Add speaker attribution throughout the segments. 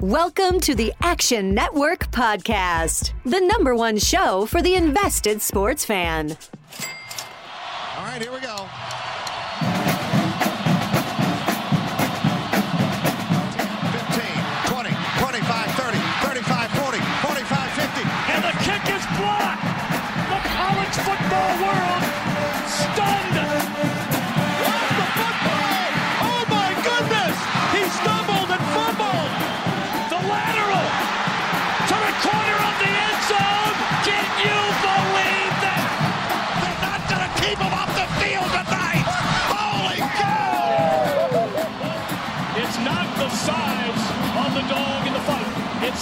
Speaker 1: Welcome to the Action Network Podcast, the number one show for the invested sports fan.
Speaker 2: All right, here we go.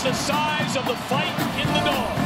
Speaker 3: The size of the fight in the dog.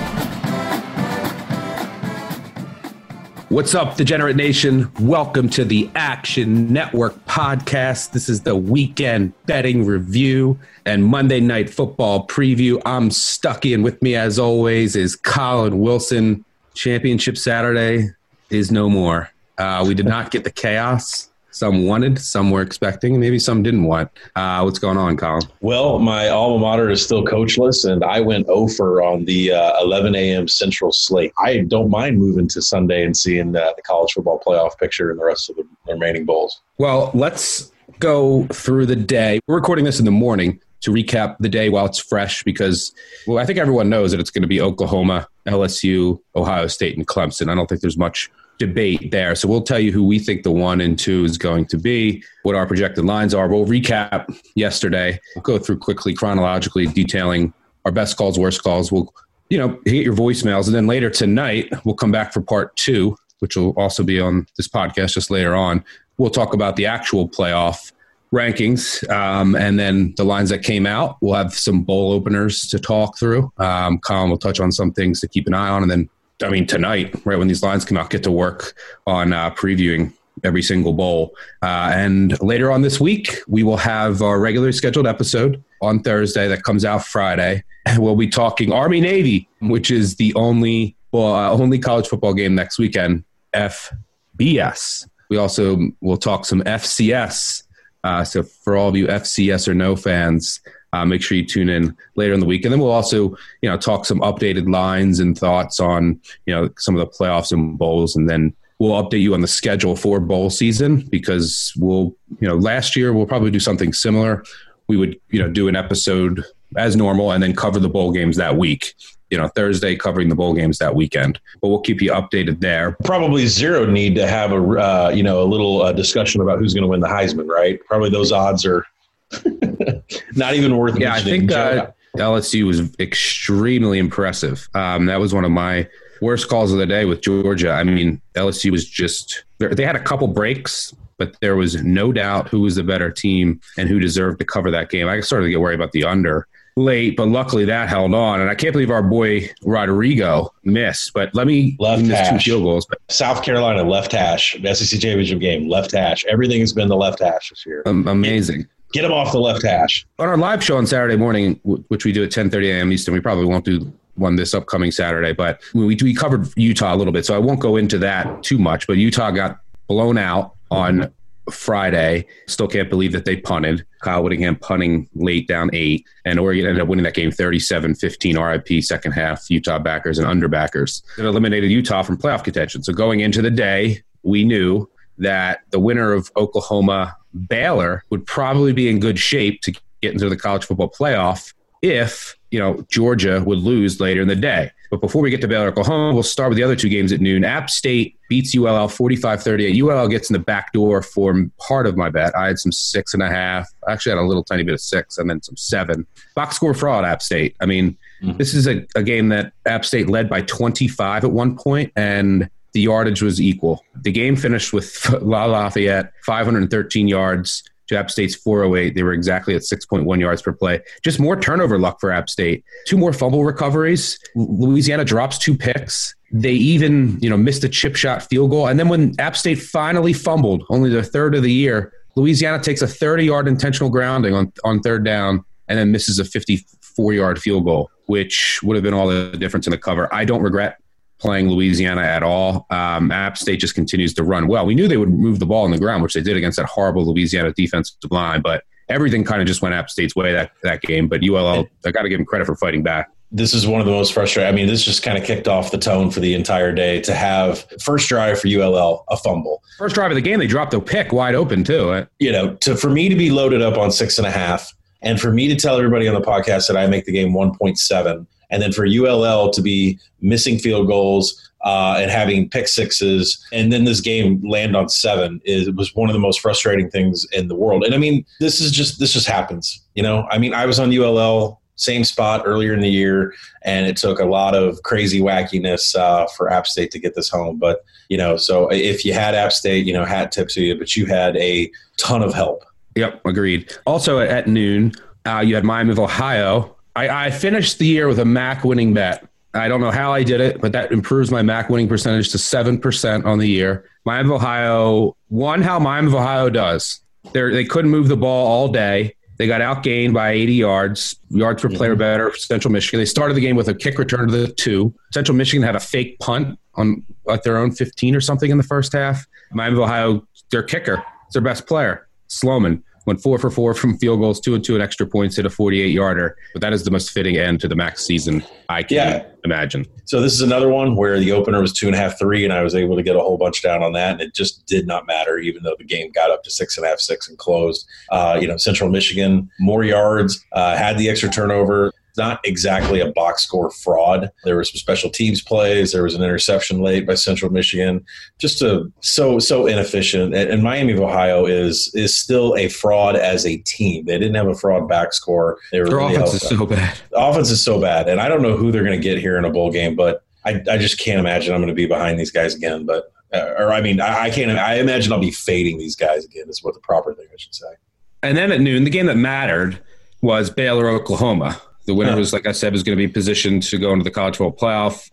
Speaker 4: What's up, Degenerate Nation? Welcome to the Action Network podcast. This is the weekend betting review and Monday night football preview. I'm Stuckey, and with me, as always, is Collin Wilson. Championship Saturday is no more. Uh, we did not get the chaos some wanted, some were expecting, and maybe some didn't want. Uh, what's going on, Collin?
Speaker 5: Well, my alma mater is still coachless, and I went over on the uh, 11 a.m. Central slate. I don't mind moving to Sunday and seeing uh, the college football playoff picture and the rest of the remaining bowls.
Speaker 4: Well, let's go through the day. We're recording this in the morning to recap the day while it's fresh because, well, I think everyone knows that it's going to be Oklahoma, LSU, Ohio State, and Clemson. I don't think there's much debate there. So we'll tell you who we think the one and two is going to be, what our projected lines are. We'll recap yesterday. We'll go through quickly, chronologically, detailing our best calls, worst calls. We'll, you know, hit your voicemails. And then later tonight, we'll come back for part two, which will also be on this podcast just later on. We'll talk about the actual playoff rankings um, and then the lines that came out. We'll have some bowl openers to talk through. Um, Collin will touch on some things to keep an eye on. And then, I mean, tonight, right when these lines come out, get to work on uh, previewing every single bowl. Uh, and later on this week, we will have our regularly scheduled episode on Thursday that comes out Friday. We'll be talking Army Navy, which is the only well, uh, only college football game next weekend. FBS. We also will talk some FCS. Uh, so for all of you FCS or no fans, uh, make sure you tune in later in the week, and then we'll also you know talk some updated lines and thoughts on you know some of the playoffs and bowls, and then we'll update you on the schedule for bowl season because we'll you know last year we'll probably do something similar. We would you know do an episode as normal and then cover the bowl games that week. You know Thursday covering the bowl games that weekend, but we'll keep you updated there.
Speaker 5: Probably zero need to have a uh, you know a little uh, discussion about who's going to win the Heisman, right? Probably those odds are not even worth.
Speaker 4: Yeah, I think uh, LSU was extremely impressive. Um, that was one of my worst calls of the day with Georgia. I mean, LSU was just they had a couple breaks, but there was no doubt who was the better team and who deserved to cover that game. I started to get worried about the under late, but luckily that held on. And I can't believe our boy Rodrigo missed. But let me
Speaker 5: Left
Speaker 4: he missed two field goals. But
Speaker 5: South Carolina left hash, SEC championship game, left hash. Everything has been the left hash this year.
Speaker 4: um, amazing.
Speaker 5: Get them off the left hash.
Speaker 4: on our live show on Saturday morning, which we do at 10:30 a.m. Eastern, we probably won't do one this upcoming Saturday, but we, we covered Utah a little bit, so I won't go into that too much. But Utah got blown out on Friday. Still can't believe that they punted. Kyle Whittingham punting late down eight, and Oregon ended up winning that game 37-15. RIP second half. Utah backers and underbackers that eliminated Utah from playoff contention. So going into the day, we knew that the winner of Oklahoma Baylor would probably be in good shape to get into the college football playoff if you know Georgia would lose later in the day. But before we get to Baylor Oklahoma, we'll start with the other two games at noon. App State beats ULL 45-38. ULL gets in the back door for part of my bet. I had some six and a half. I actually had a little tiny bit of six and then some seven. Box score fraud, App State. I mean, hmm. this is a, a game that App State led by 25 at one point, and the yardage was equal. The game finished with La Lafayette 513 yards to App State's 408. They were exactly at 6.1 yards per play. Just more turnover luck for App State. Two more fumble recoveries. Louisiana drops two picks. They even, you know, missed a chip shot field goal. And then when App State finally fumbled, only their third of the year, Louisiana takes a 30 yard intentional grounding on, on third down and then misses a 54 yard field goal, which would have been all the difference in the cover. I don't regret playing Louisiana at all. Um, App State just continues to run well. We knew they would move the ball on the ground, which they did against that horrible Louisiana defensive line, but everything kind of just went App State's way that that game. But ULL, I got to give them credit for fighting back
Speaker 5: this is one of the most frustrating. I mean, this just kind of kicked off the tone for the entire day to have first drive for ULL a fumble.
Speaker 4: First drive of the game, they dropped the pick wide open too.
Speaker 5: You know, to for me to be loaded up on six and a half, and for me to tell everybody on the podcast that I make the game one point seven, and then for ULL to be missing field goals. Uh, and having pick sixes, and then this game land on seven is was one of the most frustrating things in the world. And I mean, this is just this just happens, you know. I mean, I was on ULL same spot earlier in the year, and it took a lot of crazy wackiness uh, for App State to get this home. But you know, so if you had App State, you know, hat tip to you, but you had a ton of help.
Speaker 4: Yep, agreed. Also at noon, uh, you had Miami of Ohio. I, I finished the year with a MAC winning bet. I don't know how I did it, but that improves my MAC winning percentage to 7% on the year. Miami of Ohio won how Miami of Ohio does. They're, they couldn't move the ball all day. They got outgained by 80 yards, yards per player mm-hmm. better for Central Michigan. They started the game with a kick return to the two. Central Michigan had a fake punt on at their own 15 or something in the first half. Miami of Ohio, their kicker, it's their best player, Sloman went four for four from field goals, two and two and extra points, hit a 48 yarder. But that is the most fitting end to the MAC season I can yeah. imagine.
Speaker 5: So this is another one where the opener was two and a half, three, and I was able to get a whole bunch down on that. And it just did not matter, even though the game got up to six and a half, six and closed. Uh, you know, Central Michigan, more yards, uh, had the extra turnover not exactly a box score fraud. There were some special teams plays. There was an interception late by Central Michigan. Just a so so inefficient. And, and, Miami of Ohio is is still a fraud as a team. They didn't have a fraud back score.
Speaker 4: They were Their really offense is so bad.
Speaker 5: The offense is so bad, and I don't know who they're going to get here in a bowl game, but I, I just can't imagine I'm going to be behind these guys again. But uh, or I mean, I, I can't. I imagine I'll be fading these guys again. Is what the proper thing I should say.
Speaker 4: And then at noon, the game that mattered was Baylor Oklahoma. The winner was, like I said, was going to be positioned to go into the college football playoff.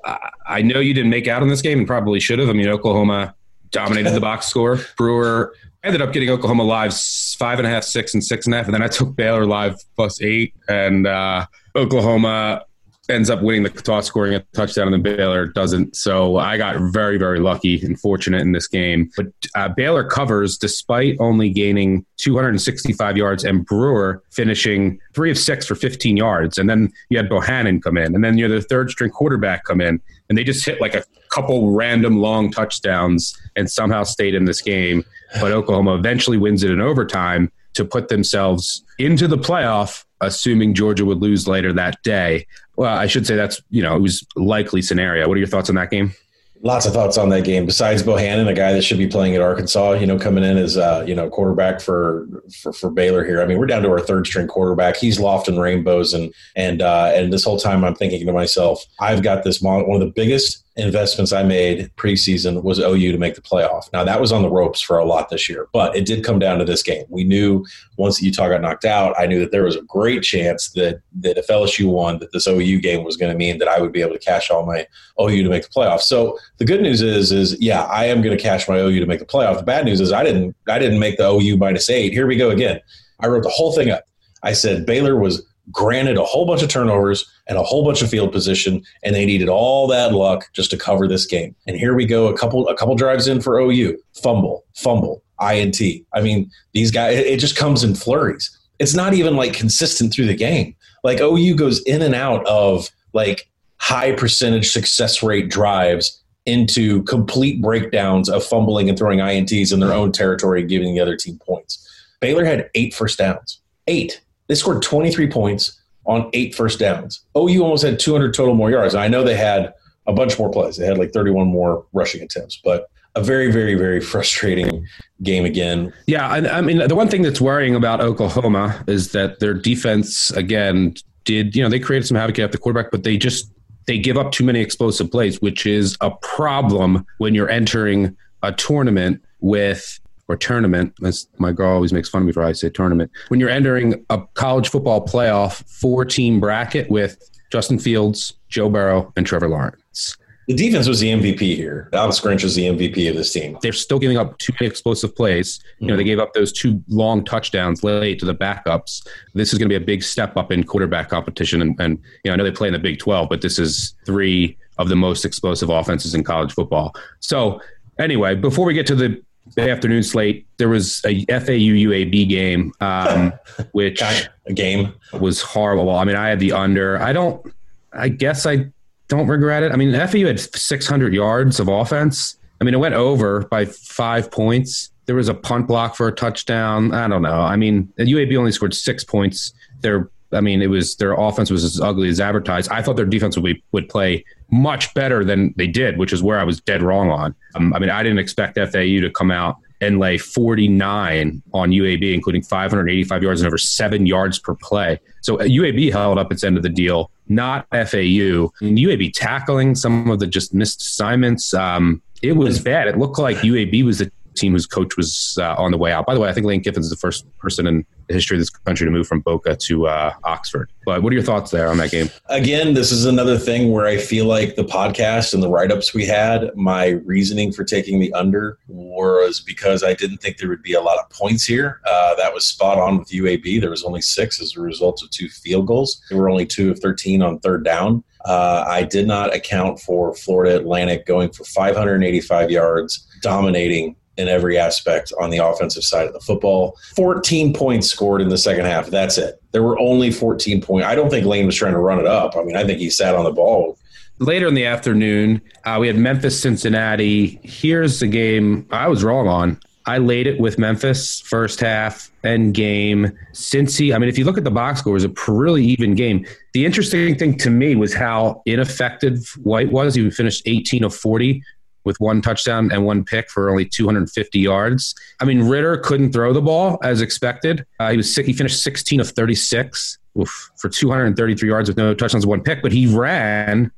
Speaker 4: I know you didn't make out in this game and probably should have. I mean, Oklahoma dominated the box score. Brewer ended up getting Oklahoma live five and a half, six, and six and a half, and then I took Baylor live plus eight, and uh, Oklahoma ends up winning the toss, scoring a touchdown, and then Baylor doesn't. So I got very, very lucky and fortunate in this game. But uh, Baylor covers despite only gaining 265 yards, and Brewer finishing three of six for 15 yards. And then you had Bohanon come in, and then you had the third string quarterback come in, and they just hit like a couple random long touchdowns and somehow stayed in this game. But Oklahoma eventually wins it in overtime to put themselves into the playoff assuming Georgia would lose later that day. Well, I should say that's, you know, it was likely scenario. What are your thoughts on that game?
Speaker 5: Lots of thoughts on that game. Besides Bohanon, a guy that should be playing at Arkansas, you know, coming in as uh, you know quarterback for, for for Baylor here. I mean, we're down to our third string quarterback. He's lofting rainbows, and and uh, and this whole time I'm thinking to myself, I've got this one of the biggest investments I made preseason was OU to make the playoff. Now that was on the ropes for a lot this year, but it did come down to this game. We knew once Utah got knocked out, I knew that there was a great chance that that if LSU won, that this OU game was going to mean that I would be able to cash all my OU to make the playoff. So the good news is, is yeah, I am going to cash my OU to make the playoff. The bad news is I didn't, I didn't make the OU minus eight. Here we go again. I wrote the whole thing up. I said Baylor was granted a whole bunch of turnovers and a whole bunch of field position, and they needed all that luck just to cover this game. And here we go, a couple a couple drives in for OU, fumble, fumble, INT. I mean, these guys, it just comes in flurries. It's not even like consistent through the game. Like OU goes in and out of like high percentage success rate drives into complete breakdowns of fumbling and throwing INTs in their own territory, giving the other team points. Baylor had eight first downs. Eight they scored 23 points on eight first downs. OU almost had 200 total more yards. I know they had a bunch more plays. They had like 31 more rushing attempts, but a very, very, very frustrating game again.
Speaker 4: Yeah, I, I mean, the one thing that's worrying about Oklahoma is that their defense again did you know they created some havoc at the quarterback, but they just they give up too many explosive plays, which is a problem when you're entering a tournament with or tournament. As my girl always makes fun of me for I say tournament. When you're entering a college football playoff four team bracket with Justin Fields, Joe Burrow, and Trevor Lawrence.
Speaker 5: The defense was the MVP here. Alex Grinch was the MVP of this team.
Speaker 4: They're still giving up too many explosive plays. You know, they gave up those two long touchdowns late to the backups. This is going to be a big step up in quarterback competition. And, and you know, I know they play in the Big 12, but this is three of the most explosive offenses in college football. So, anyway, before we get to the the afternoon slate, there was a FAU UAB game, um, which
Speaker 5: a game
Speaker 4: was horrible. I mean, I had the under. I don't. I guess I don't regret it. I mean, FAU had 600 yards of offense. I mean, it went over by five points. There was a punt block for a touchdown. I don't know. I mean, UAB only scored six points. Their, I mean, it was their offense was as ugly as advertised. I thought their defense would be, would play much better than they did, which is where I was dead wrong on. Um, I mean, I didn't expect FAU to come out and lay 49 on UAB, including 585 yards and over seven yards per play. So UAB held up its end of the deal, not FAU. And UAB tackling some of the just missed assignments. Um, it was bad. It looked like UAB was the team whose coach was uh, on the way out. By the way, I think Lane Kiffin is the first person in the history of this country to move from Boca to uh, Oxford. But what are your thoughts there on that game?
Speaker 5: Again, this is another thing where I feel like the podcast and the write ups we had, my reasoning for taking the under was because I didn't think there would be a lot of points here. Uh, that was spot on with UAB. There was only six as a result of two field goals. There were only two of 13 on third down. Uh, I did not account for Florida Atlantic going for 585 yards, dominating in every aspect on the offensive side of the football. 14 points scored in the second half. That's it. There were only 14 points. I don't think Lane was trying to run it up. I mean, I think he sat on the ball.
Speaker 4: Later in the afternoon, uh, we had Memphis Cincinnati. Here's the game I was wrong on. I laid it with Memphis first half and game. Cincy, I mean, if you look at the box score, it was a really even game. The interesting thing to me was how ineffective White was. He finished 18 of 40 with one touchdown and one pick for only 250 yards. I mean, Ridder couldn't throw the ball as expected. Uh, he was sick. He finished 16 of 36 oof, for 233 yards with no touchdowns, one pick, but he ran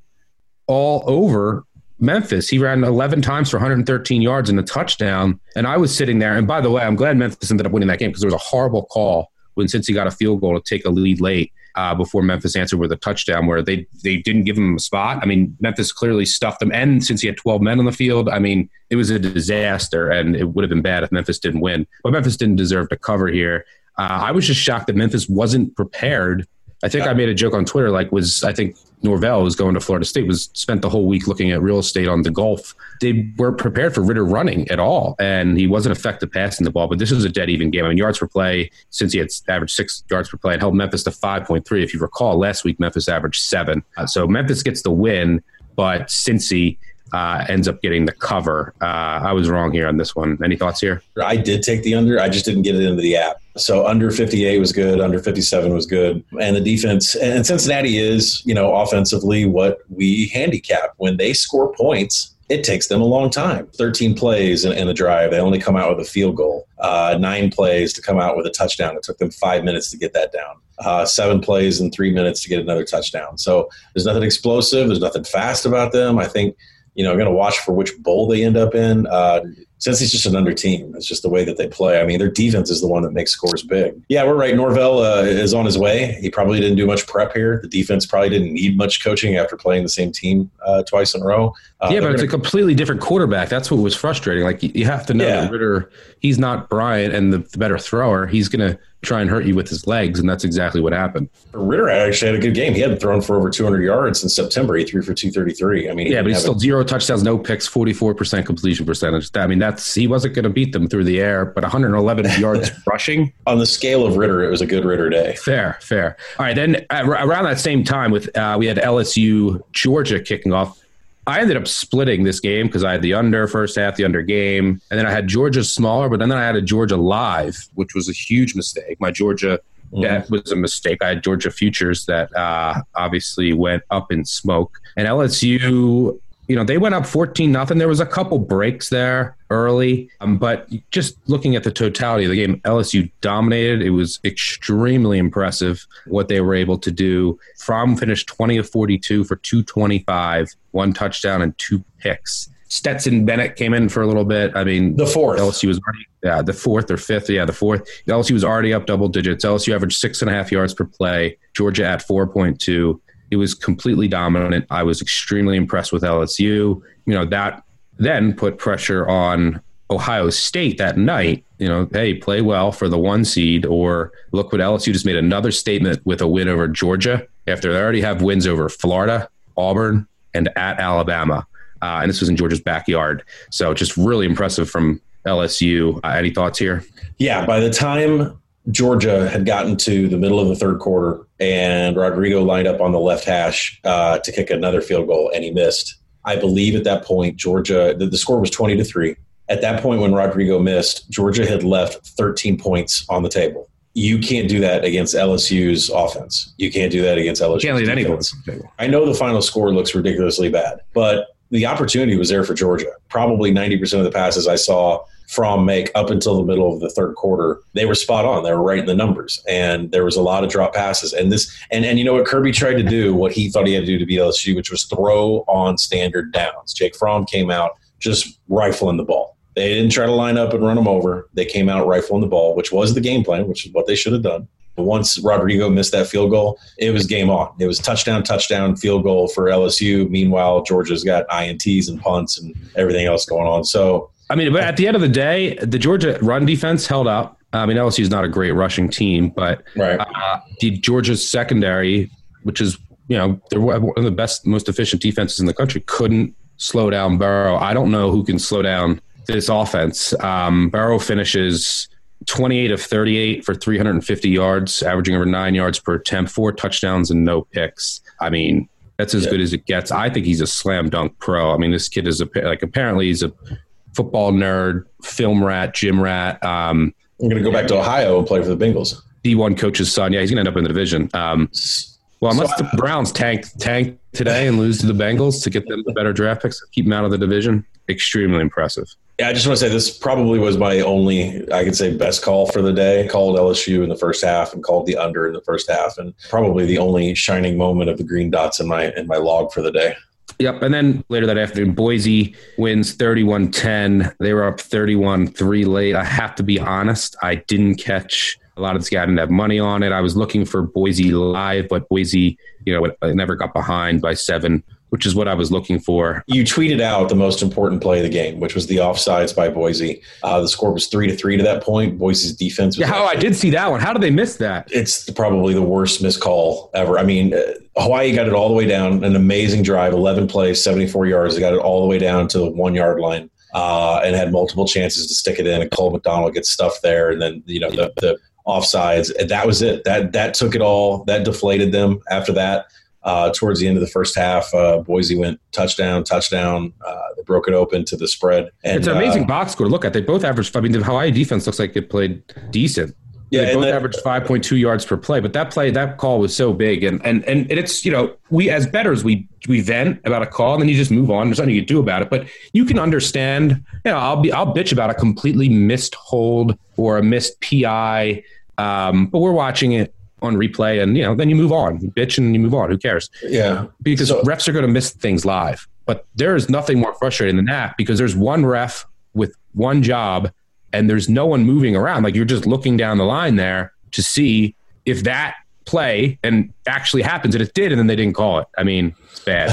Speaker 4: all over Memphis. He ran 11 times for 113 yards and a touchdown. And I was sitting there. And by the way, I'm glad Memphis ended up winning that game because there was a horrible call when Cincy got a field goal to take a lead late uh, before Memphis answered with a touchdown where they they didn't give him a spot. I mean, Memphis clearly stuffed them, and Cincy had 12 men on the field, I mean, it was a disaster, and it would have been bad if Memphis didn't win. But Memphis didn't deserve to cover here. Uh, I was just shocked that Memphis wasn't prepared. I think I made a joke on Twitter, like was I think Norvell was going to Florida State was spent the whole week looking at real estate on the Gulf. They weren't prepared for Ridder running at all, and he wasn't effective passing the ball. But this was a dead even game. I mean, yards per play Cincy had averaged six yards per play, it held Memphis to five point three. If you recall, last week Memphis averaged seven. Uh, so Memphis gets the win, but Cincy uh, ends up getting the cover. Uh, I was wrong here on this one. Any thoughts here?
Speaker 5: I did take the under. I just didn't get it into the app. So under 58 was good. Under 57 was good. And the defense and Cincinnati is, you know, offensively what we handicap. When they score points, it takes them a long time. 13 plays in, in the drive. They only come out with a field goal. Uh, nine plays to come out with a touchdown. It took them five minutes to get that down. Uh, seven plays in three minutes to get another touchdown. So there's nothing explosive. There's nothing fast about them. I think you know, I'm going to watch for which bowl they end up in. Uh, Cincy's just an under team, it's just the way that they play. I mean, their defense is the one that makes scores big. Yeah, we're right. Norvell uh, is on his way. He probably didn't do much prep here. The defense probably didn't need much coaching after playing the same team uh, twice in a row.
Speaker 4: Uh, yeah, but it's gonna... a completely different quarterback. That's what was frustrating. Like you have to know yeah. that Ridder, he's not Bryant and the, the better thrower. He's going to try and hurt you with his legs, and that's exactly what happened.
Speaker 5: Ridder actually had a good game. He hadn't thrown for over 200 yards in September. He threw for 233. I mean,
Speaker 4: yeah, but he's still a, zero touchdowns, no picks, 44% completion percentage. I mean, that's he wasn't going to beat them through the air, but 111 yards rushing.
Speaker 5: On the scale of Ridder, it was a good Ridder day.
Speaker 4: Fair, fair. All right, then around that same time, with uh, we had LSU Georgia kicking off. I ended up splitting this game because I had the under first half, the under game, and then I had Georgia smaller, but then I had a Georgia live, which was a huge mistake. My Georgia mm-hmm. that was a mistake. I had Georgia futures that uh, obviously went up in smoke, and LSU you know, they went up 14 nothing. There was a couple breaks there early, um, but just looking at the totality of the game, LSU dominated. It was extremely impressive what they were able to do. Fromm finished 20 of 42 for 225, one touchdown and two picks. Stetson Bennett came in for a little bit. I mean,
Speaker 5: the fourth.
Speaker 4: LSU was already, yeah, the fourth or fifth. Yeah, the fourth. LSU was already up double digits. LSU averaged six and a half yards per play. Georgia at 4.2. It was completely dominant. I was extremely impressed with LSU. You know, that then put pressure on Ohio State that night. You know, hey, play well for the one seed, or look what LSU just made another statement with a win over Georgia after they already have wins over Florida, Auburn, and at Alabama. Uh, and this was in Georgia's backyard. So just really impressive from LSU. Uh, any thoughts here?
Speaker 5: Yeah, by the time Georgia had gotten to the middle of the third quarter and Rodrigo lined up on the left hash uh, to kick another field goal and he missed. I believe at that point, Georgia, the, the score was 20 to 3. At that point, when Rodrigo missed, Georgia had left 13 points on the table. You can't do that against LSU's offense. You can't do that against LSU.
Speaker 4: Can't leave any
Speaker 5: defense. I know the final score looks ridiculously bad, but the opportunity was there for Georgia. Probably 90% of the passes I saw from make up until the middle of the third quarter, they were spot on. They were right in the numbers, and there was a lot of drop passes. And this, and and you know what Kirby tried to do, what he thought he had to do to beat LSU, which was throw on standard downs. Jake Fromm came out just rifling the ball. They didn't try to line up and run them over. They came out rifling the ball, which was the game plan, which is what they should have done. But once Rodrigo missed that field goal, it was game on. It was touchdown, touchdown, field goal for LSU. Meanwhile, Georgia's got INTs and punts and everything else going on. So
Speaker 4: I mean, but at the end of the day, the Georgia run defense held up. I mean, LSU is not a great rushing team, but
Speaker 5: right.
Speaker 4: uh, the Georgia's secondary, which is you know they're one of the best, most efficient defenses in the country, couldn't slow down Burrow. I don't know who can slow down this offense. Um, Burrow finishes 28 of 38 for 350 yards, averaging over nine yards per attempt, four touchdowns and no picks. I mean, that's as yeah. good as it gets. I think he's a slam dunk pro. I mean, this kid is a like apparently he's a football nerd, film rat, gym rat. Um,
Speaker 5: I'm going to go back to Ohio and play for the Bengals.
Speaker 4: D1 coach's son. Yeah, he's going to end up in the division. Um, well, unless so, the Browns tank tank today and lose to the Bengals to get them the better draft picks, keep them out of the division, extremely impressive.
Speaker 5: Yeah, I just want to say this probably was my only, I could say, best call for the day. Called LSU in the first half and called the under in the first half, and probably the only shining moment of the green dots in my in my log for the day.
Speaker 4: Yep. And then later that afternoon, Boise wins 31 10. They were up 31 3 late. I have to be honest, I didn't catch a lot of this guy. I didn't have money on it. I was looking for Boise live, but Boise, you know, never got behind by seven which is what I was looking for.
Speaker 5: You tweeted out the most important play of the game, which was the offsides by Boise. Uh, the score was three to three to that point. Boise's defense.
Speaker 4: yeah, how I did see that one. How did they miss that?
Speaker 5: It's probably the worst missed call ever. I mean, uh, Hawaii got it all the way down. An amazing drive, eleven plays, seventy four yards. They got it all the way down to the one yard line. Uh, and had multiple chances to stick it in, and Cole McDonald gets stuffed there, and then you know the, the offsides. And that was it. That that took it all. That deflated them. After that, uh, towards the end of the first half, uh, Boise went touchdown, touchdown. Uh, they broke it open to the spread.
Speaker 4: And, it's an amazing uh, box score. Look at they both averaged. I mean, the Hawaii defense looks like it played decent. Yeah, they both that, averaged 5.2 yards per play, but that play, that call was so big, and and and it's you know we as betters we we vent about a call and then you just move on. There's nothing you can do about it, but you can understand. You know, I'll be I'll bitch about a completely missed hold or a missed PI, um, but we're watching it on replay, and you know, then you move on, you bitch, and you move on. Who cares?
Speaker 5: Yeah,
Speaker 4: because so, refs are going to miss things live. But there is nothing more frustrating than that because there's one ref with one job, and there's no one moving around. Like you're just looking down the line there to see if that play and actually happens and it did and then they didn't call it i mean it's bad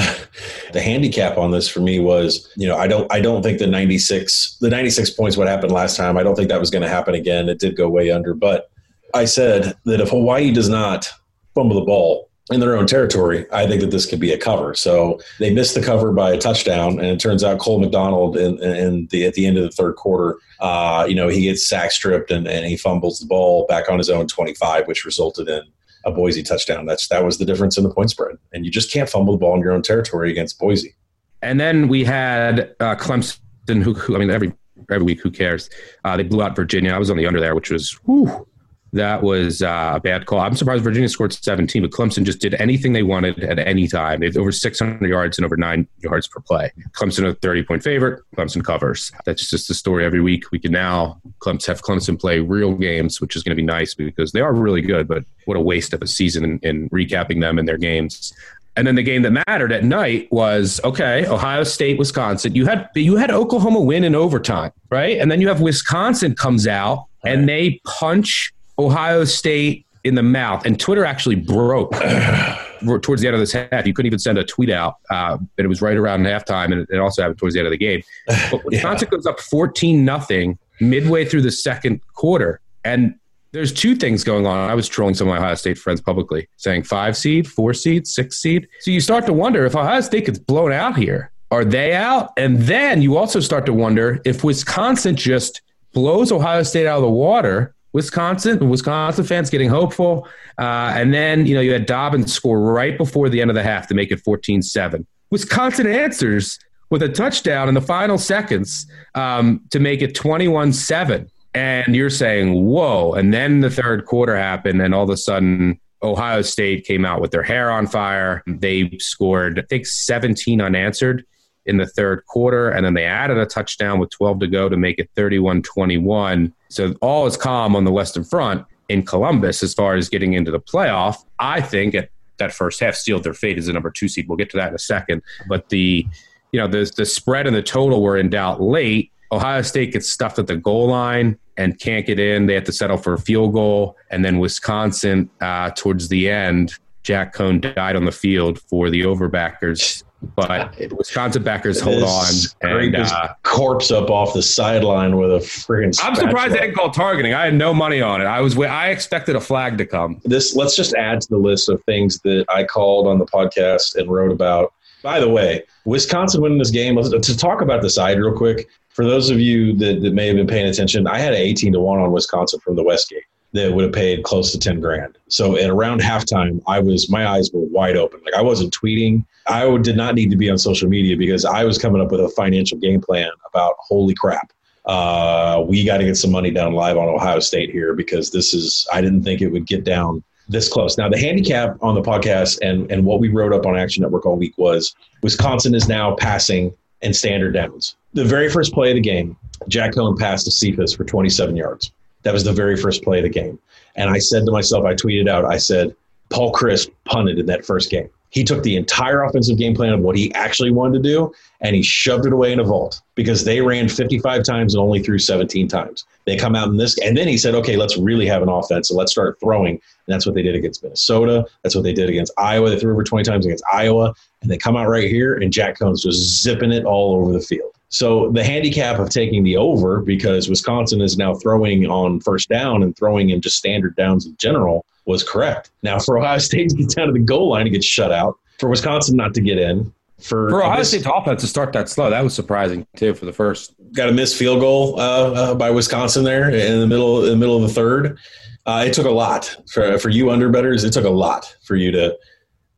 Speaker 5: the handicap on this for me was you know i don't i don't think the 96 the 96 points what happened last time i don't think that was going to happen again it did go way under but I said that if Hawaii does not fumble the ball in their own territory, I think that this could be a cover. So they missed the cover by a touchdown, and it turns out Cole McDonald in, in the at the end of the third quarter, uh, you know, he gets sack stripped and, and he fumbles the ball back on his own 25, which resulted in a Boise touchdown. That's that was the difference in the point spread, and you just can't fumble the ball in your own territory against Boise.
Speaker 4: And then we had uh, Clemson, who, who I mean, every every week, who cares? Uh, they blew out Virginia. I was on the under there, which was whew, that was uh, a bad call. I'm surprised Virginia scored 17, but Clemson just did anything they wanted at any time. They had over 600 yards and over nine yards per play. Clemson a 30 point favorite. Clemson covers. That's just the story every week. We can now Clemson have Clemson play real games, which is going to be nice because they are really good. But what a waste of a season in, in recapping them and their games. And then the game that mattered at night was okay, Ohio State, Wisconsin. You had you had Oklahoma win in overtime, right? And then you have Wisconsin comes out and they punch Ohio State in the mouth, and Twitter actually broke towards the end of this half. You couldn't even send a tweet out, uh, and it was right around halftime, and it also happened towards the end of the game. But Wisconsin yeah. goes up fourteen nothing midway through the second quarter, and there's two things going on. I was trolling some of my Ohio State friends publicly, saying five seed, four seed, six seed. So you start to wonder if Ohio State gets blown out here Are they out? And then you also start to wonder if Wisconsin just blows Ohio State out of the water. Wisconsin, Wisconsin fans getting hopeful. Uh, and then, you know, you had Dobbins score right before the end of the half to make it 14 7. Wisconsin answers with a touchdown in the final seconds um, to make it 21 7. And you're saying, whoa. And then the third quarter happened, and all of a sudden, Ohio State came out with their hair on fire. They scored, I think, 17 unanswered in the third quarter, and then they added a touchdown with 12 to go to make it 31 21. So all is calm on the Western Front in Columbus as far as getting into the playoff. I think at that first half sealed their fate as the number two seed. We'll get to that in a second. But the you know the the spread and the total were in doubt late. Ohio State gets stuffed at the goal line and can't get in. They have to settle for a field goal, and then Wisconsin uh, towards the end. Jack Coan died on the field for the overbackers but Wisconsin backers hold on
Speaker 5: and uh, corpse up off the sideline with a freaking.
Speaker 4: I'm surprised they didn't call targeting. I had no money on it. I was I expected a flag to come.
Speaker 5: This let's just add to the list of things that I called on the podcast and wrote about. By the way, Wisconsin winning this game. To talk about the side real quick, for those of you that, that may have been paying attention, I had an 18 to one on Wisconsin from the Westgate that would have paid close to 10 grand. So at around halftime, I was, my eyes were wide open. Like I wasn't tweeting. I did not need to be on social media because I was coming up with a financial game plan about holy crap. Uh, we got to get some money down live on Ohio State here because this is, I didn't think it would get down this close. Now, the handicap on the podcast and, and what we wrote up on Action Network all week was Wisconsin is now passing and standard downs. The very first play of the game, Jack Coan passed to Cephus for 27 yards. That was the very first play of the game. And I said to myself, I tweeted out, I said, Paul Chryst punted in that first game. He took the entire offensive game plan of what he actually wanted to do and he shoved it away in a vault because they ran 55 times and only threw 17 times. They come out in this, and then he said, okay, let's really have an offense and let's start throwing. And that's what they did against Minnesota. That's what they did against Iowa. They threw over 20 times against Iowa. And they come out right here, and Jack Coan's just zipping it all over the field. So the handicap of taking the over because Wisconsin is now throwing on first down and throwing in just standard downs in general was correct. Now for Ohio State to get down to the goal line and get shut out, for Wisconsin not to get in,
Speaker 4: for, for Ohio State's offense to start that slow, that was surprising too. For the first,
Speaker 5: got a missed field goal uh, uh, by Wisconsin there in the middle in the middle of the third. Uh, it took a lot for for you underbetters. It took a lot for you to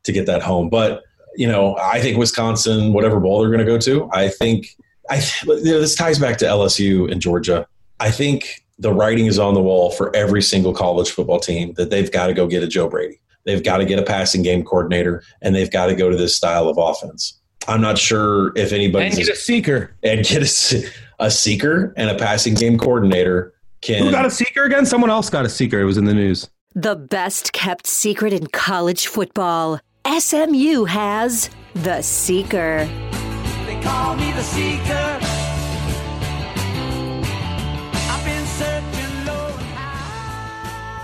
Speaker 5: to get that home. But you know, I think Wisconsin, whatever bowl they're going to go to, I think I you know, this ties back to LSU and Georgia. I think the writing is on the wall for every single college football team that they've got to go get a Joe Brady. They've got to get a passing game coordinator, and they've got to go to this style of offense. I'm not sure if anybody
Speaker 4: and get a seeker
Speaker 5: and get a, a seeker and a passing game coordinator can.
Speaker 4: Who got a seeker again? Someone else got a seeker. It was in the news.
Speaker 1: The best kept secret in college football. SMU has the seeker call me the seeker.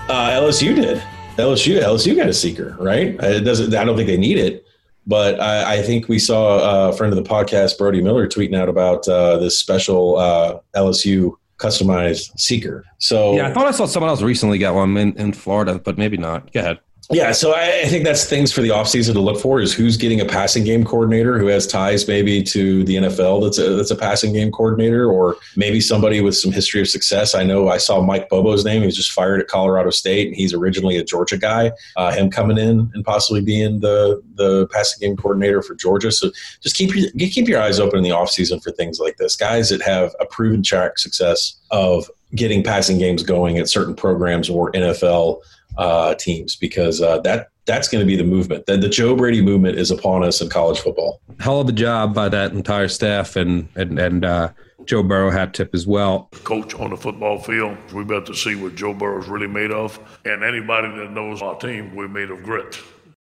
Speaker 5: Uh, LSU did. LSU LSU got a seeker, right? It doesn't. I don't think they need it, but I, I think we saw a friend of the podcast, Brody Miller, tweeting out about uh, this special uh, LSU customized seeker. So
Speaker 4: yeah, I thought I saw someone else recently got one in, in Florida, but maybe not. Go ahead
Speaker 5: yeah, so I, I, think that's things for the offseason to look for is who's getting a passing game coordinator who has ties maybe to the NFL that's a, that's a passing game coordinator or maybe somebody with some history of success. I know I saw Mike Bobo's name. He was just fired at Colorado State and he's originally a Georgia guy. Uh, him coming in and possibly being the, the passing game coordinator for Georgia. So just keep your, keep your eyes open in the offseason for things like this. Guys that have a proven track success of getting passing games going at certain programs or NFL – uh, teams because uh, that that's going to be the movement. The, the Joe Brady movement is upon us in college football.
Speaker 4: Hell of a job by that entire staff and and and uh, Joe Burrow hat tip as well.
Speaker 6: Coach on the football field, we about to see what Joe Burrow is really made of, and anybody that knows our team, we're made of grit.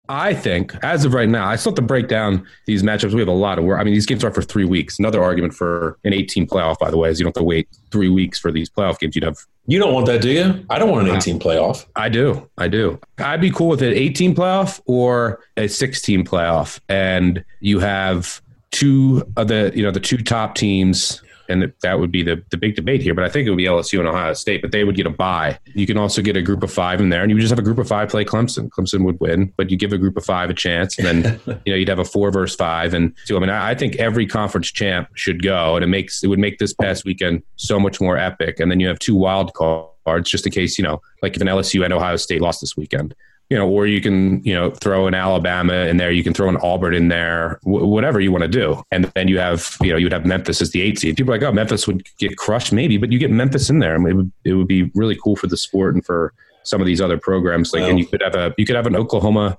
Speaker 4: I think, as of right now, I still have to break down these matchups. We have a lot of work. I mean, these games are for three weeks. Another argument for an 18 playoff, by the way, is you don't have to wait three weeks for these playoff games. You'd have.
Speaker 5: You don't want that, do you? I don't want an uh, 18 playoff.
Speaker 4: I do. I do. I'd be cool with an 18 playoff or a 16 playoff, and you have two of the you know the two top teams and that would be the, the big debate here. But I think it would be LSU and Ohio State, but they would get a bye. You can also get a group of five in there, and you would just have a group of five play Clemson. Clemson would win, but you give a group of five a chance, and then you know you'd have a four versus five. And so, I mean, I, I think every conference champ should go, and it makes it would make this past weekend so much more epic. And then you have two wild cards just in case you know, like if an LSU and Ohio State lost this weekend you know, or you can, you know, throw an Alabama in there. You can throw an Auburn in there, wh- whatever you want to do. And then you have, you know, you would have Memphis as the eight seed. People are like, oh, Memphis would get crushed, maybe, but you get Memphis in there. I mean, it would, it would be really cool for the sport and for some of these other programs. Like, and you could have a, you could have an Oklahoma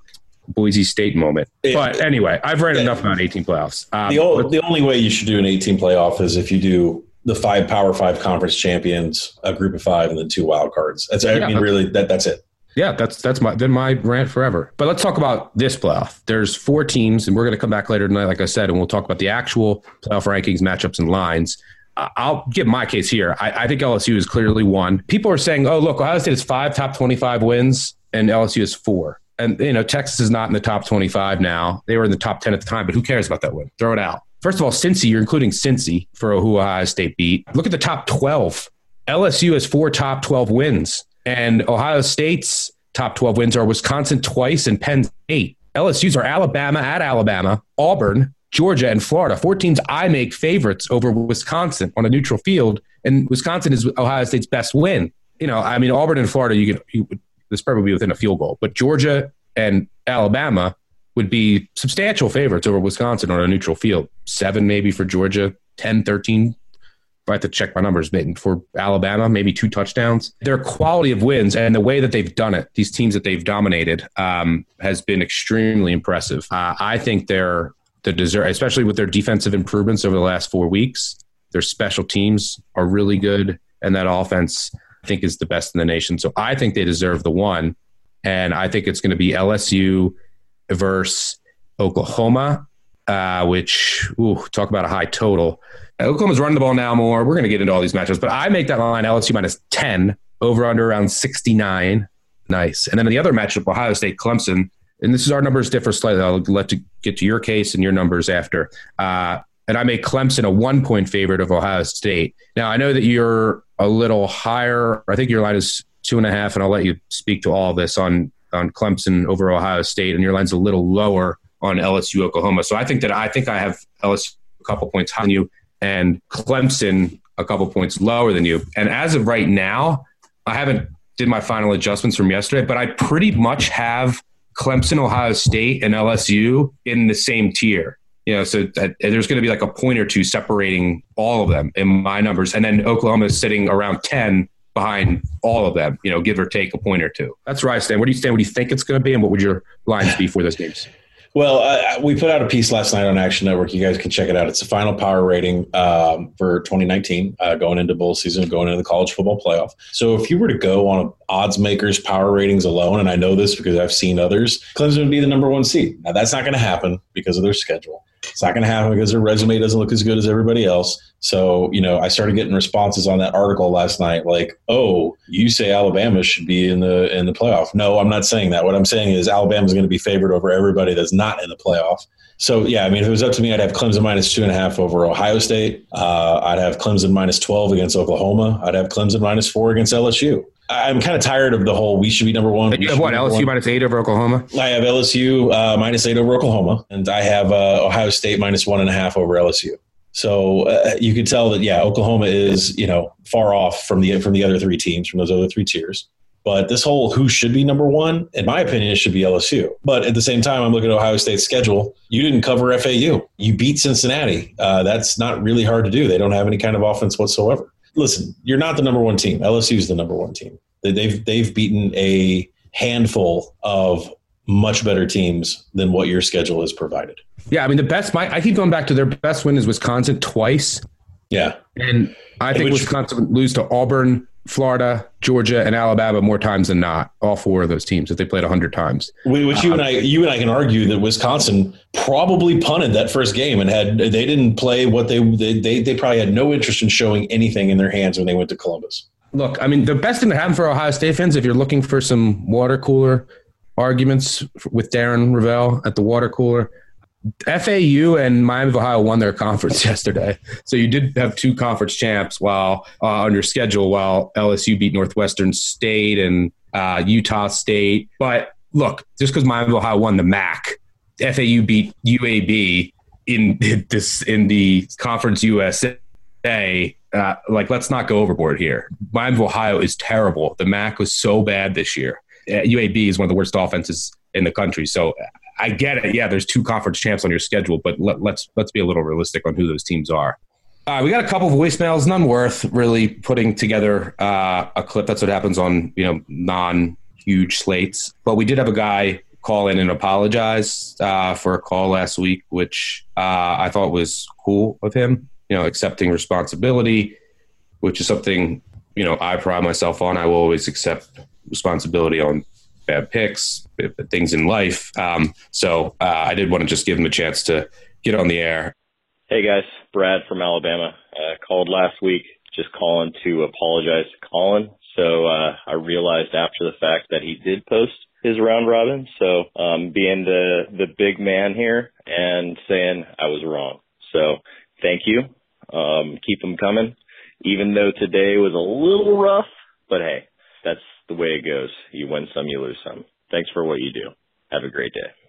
Speaker 4: Boise State moment. But anyway, I've read enough about 18 playoffs.
Speaker 5: Um, the, o- the only way you should do an 18 playoff is if you do the five Power Five conference champions, a group of five, and then two wild cards. That's I yeah, mean, really that that's it.
Speaker 4: Yeah, that's that's my been my rant forever. But let's talk about this playoff. There's four teams, and we're going to come back later tonight, like I said, and we'll talk about the actual playoff rankings, matchups, and lines. I'll give my case here. I, I think LSU is clearly one. People are saying, "Oh, look, Ohio State has five top 25 wins, and LSU is four. And you know, Texas is not in the top 25 now. They were in the top 10 at the time, but who cares about that win? Throw it out. First of all, Cincy, you're including Cincy for who Ohio State beat. Look at the top 12. LSU has four top 12 wins. And Ohio State's top 12 wins are Wisconsin twice and Penn State. LSU's are Alabama at Alabama, Auburn, Georgia, and Florida. Four teams I make favorites over Wisconsin on a neutral field. And Wisconsin is Ohio State's best win. You know, I mean, Auburn and Florida, you could, you, this probably be within a field goal, but Georgia and Alabama would be substantial favorites over Wisconsin on a neutral field. Seven maybe for Georgia, 10, 13 I have to check my numbers, but for Alabama, maybe two touchdowns. Their quality of wins and the way that they've done it, these teams that they've dominated, um, has been extremely impressive. Uh, I think they're the deserve, especially with their defensive improvements over the last four weeks. Their special teams are really good, and that offense, I think, is the best in the nation. So I think they deserve the one, and I think it's going to be LSU versus Oklahoma, uh, which ooh, talk about a high total. Oklahoma's running the ball now more. We're going to get into all these matchups, but I make that line LSU minus 10 over under around 69. Nice. And then the other matchup, Ohio State Clemson, and this is our numbers differ slightly. I'll let you get to your case and your numbers after. Uh, and I make Clemson a one point favorite of Ohio State. Now I know that you're a little higher. I think your line is two and a half, and I'll let you speak to all this on on Clemson over Ohio State, and your line's a little lower on LSU Oklahoma. So I think that I think I have LSU a couple points on you and Clemson a couple points lower than you. And as of right now, I haven't did my final adjustments from yesterday, but I pretty much have Clemson, Ohio State, and LSU in the same tier. You know, so that, there's going to be like a point or two separating all of them in my numbers, and then Oklahoma is sitting around ten behind all of them. You know, give or take a point or two. That's where I stand. Where do you stand? What do you think it's going to be, and what would your lines be for those games?
Speaker 5: Well, uh, we put out a piece last night on Action Network. You guys can check it out. It's the final power rating um, for 2019, uh, going into bowl season, going into the college football playoff. So, if you were to go on odds makers power ratings alone, and I know this because I've seen others, Clemson would be the number one seed. Now, that's not going to happen because of their schedule. It's not going to happen because their resume doesn't look as good as everybody else. So, you know, I started getting responses on that article last night like, "Oh, you say Alabama should be in the in the playoff." No, I'm not saying that. What I'm saying is Alabama's going to be favored over everybody that's not in the playoff. So, yeah, I mean, if it was up to me, I'd have Clemson minus two and a half over Ohio State. Uh, I'd have Clemson minus 12 against Oklahoma. I'd have Clemson minus four against LSU. I'm kind of tired of the whole we should be number one.
Speaker 4: You have what LSU one. minus eight over Oklahoma.
Speaker 5: I have LSU uh, minus eight over Oklahoma, and I have uh, Ohio State minus one and a half over LSU. So uh, you could tell that yeah, Oklahoma is you know far off from the from the other three teams from those other three tiers. But this whole who should be number one, in my opinion, it should be LSU. But at the same time, I'm looking at Ohio State's schedule. You didn't cover FAU. You beat Cincinnati. Uh, that's not really hard to do. They don't have any kind of offense whatsoever listen, you're not the number one team. LSU is the number one team. They've they've beaten a handful of much better teams than what your schedule has provided.
Speaker 4: Yeah, I mean the best. My I keep going back to their best win is Wisconsin twice.
Speaker 5: Yeah,
Speaker 4: and I think Which, Wisconsin would lose to Auburn, Florida, Georgia, and Alabama more times than not. All four of those teams if they played hundred times.
Speaker 5: Which you um, and I, you and I can argue that Wisconsin probably punted that first game and had they didn't play what they they they, they probably had no interest in showing anything in their hands when they went to Columbus.
Speaker 4: Look, I mean, the best thing to happen for Ohio State fans, if you're looking for some water cooler arguments with Darren Rovell at the water cooler, FAU and Miami of Ohio won their conference yesterday, so you did have two conference champs while uh, on your schedule. While LSU beat Northwestern State and uh, Utah State, but look, just because Miami of Ohio won the MAC, FAU beat UAB in this in the Conference USA. Uh, like, let's not go overboard here. Miami of Ohio is terrible. The MAC was so bad this year. Uh, UAB is one of the worst offenses in the country. So I get it. Yeah, there's two conference champs on your schedule, but let, us let's, let's be a little realistic on who those teams are. Uh, we got a couple of voicemails, none worth really putting together uh, a clip. That's what happens on you know non huge slates. But we did have a guy call in and apologize uh, for a call last week, which uh, I thought was cool of him. You know, accepting responsibility, which is something you know I pride myself on. I will always accept responsibility on bad picks, things in life. Um, so uh, I did want to just give him a chance to get on the air.
Speaker 7: Hey guys, Brad from Alabama. Uh, called last week, just calling to apologize to Collin. So uh, I realized after the fact that he did post his round robin. So um, being the the big man here and saying I was wrong. So thank you. Um, keep them coming. Even though today was a little rough, but hey, that's the way it goes. You win some, you lose some. Thanks for what you do. Have a great day.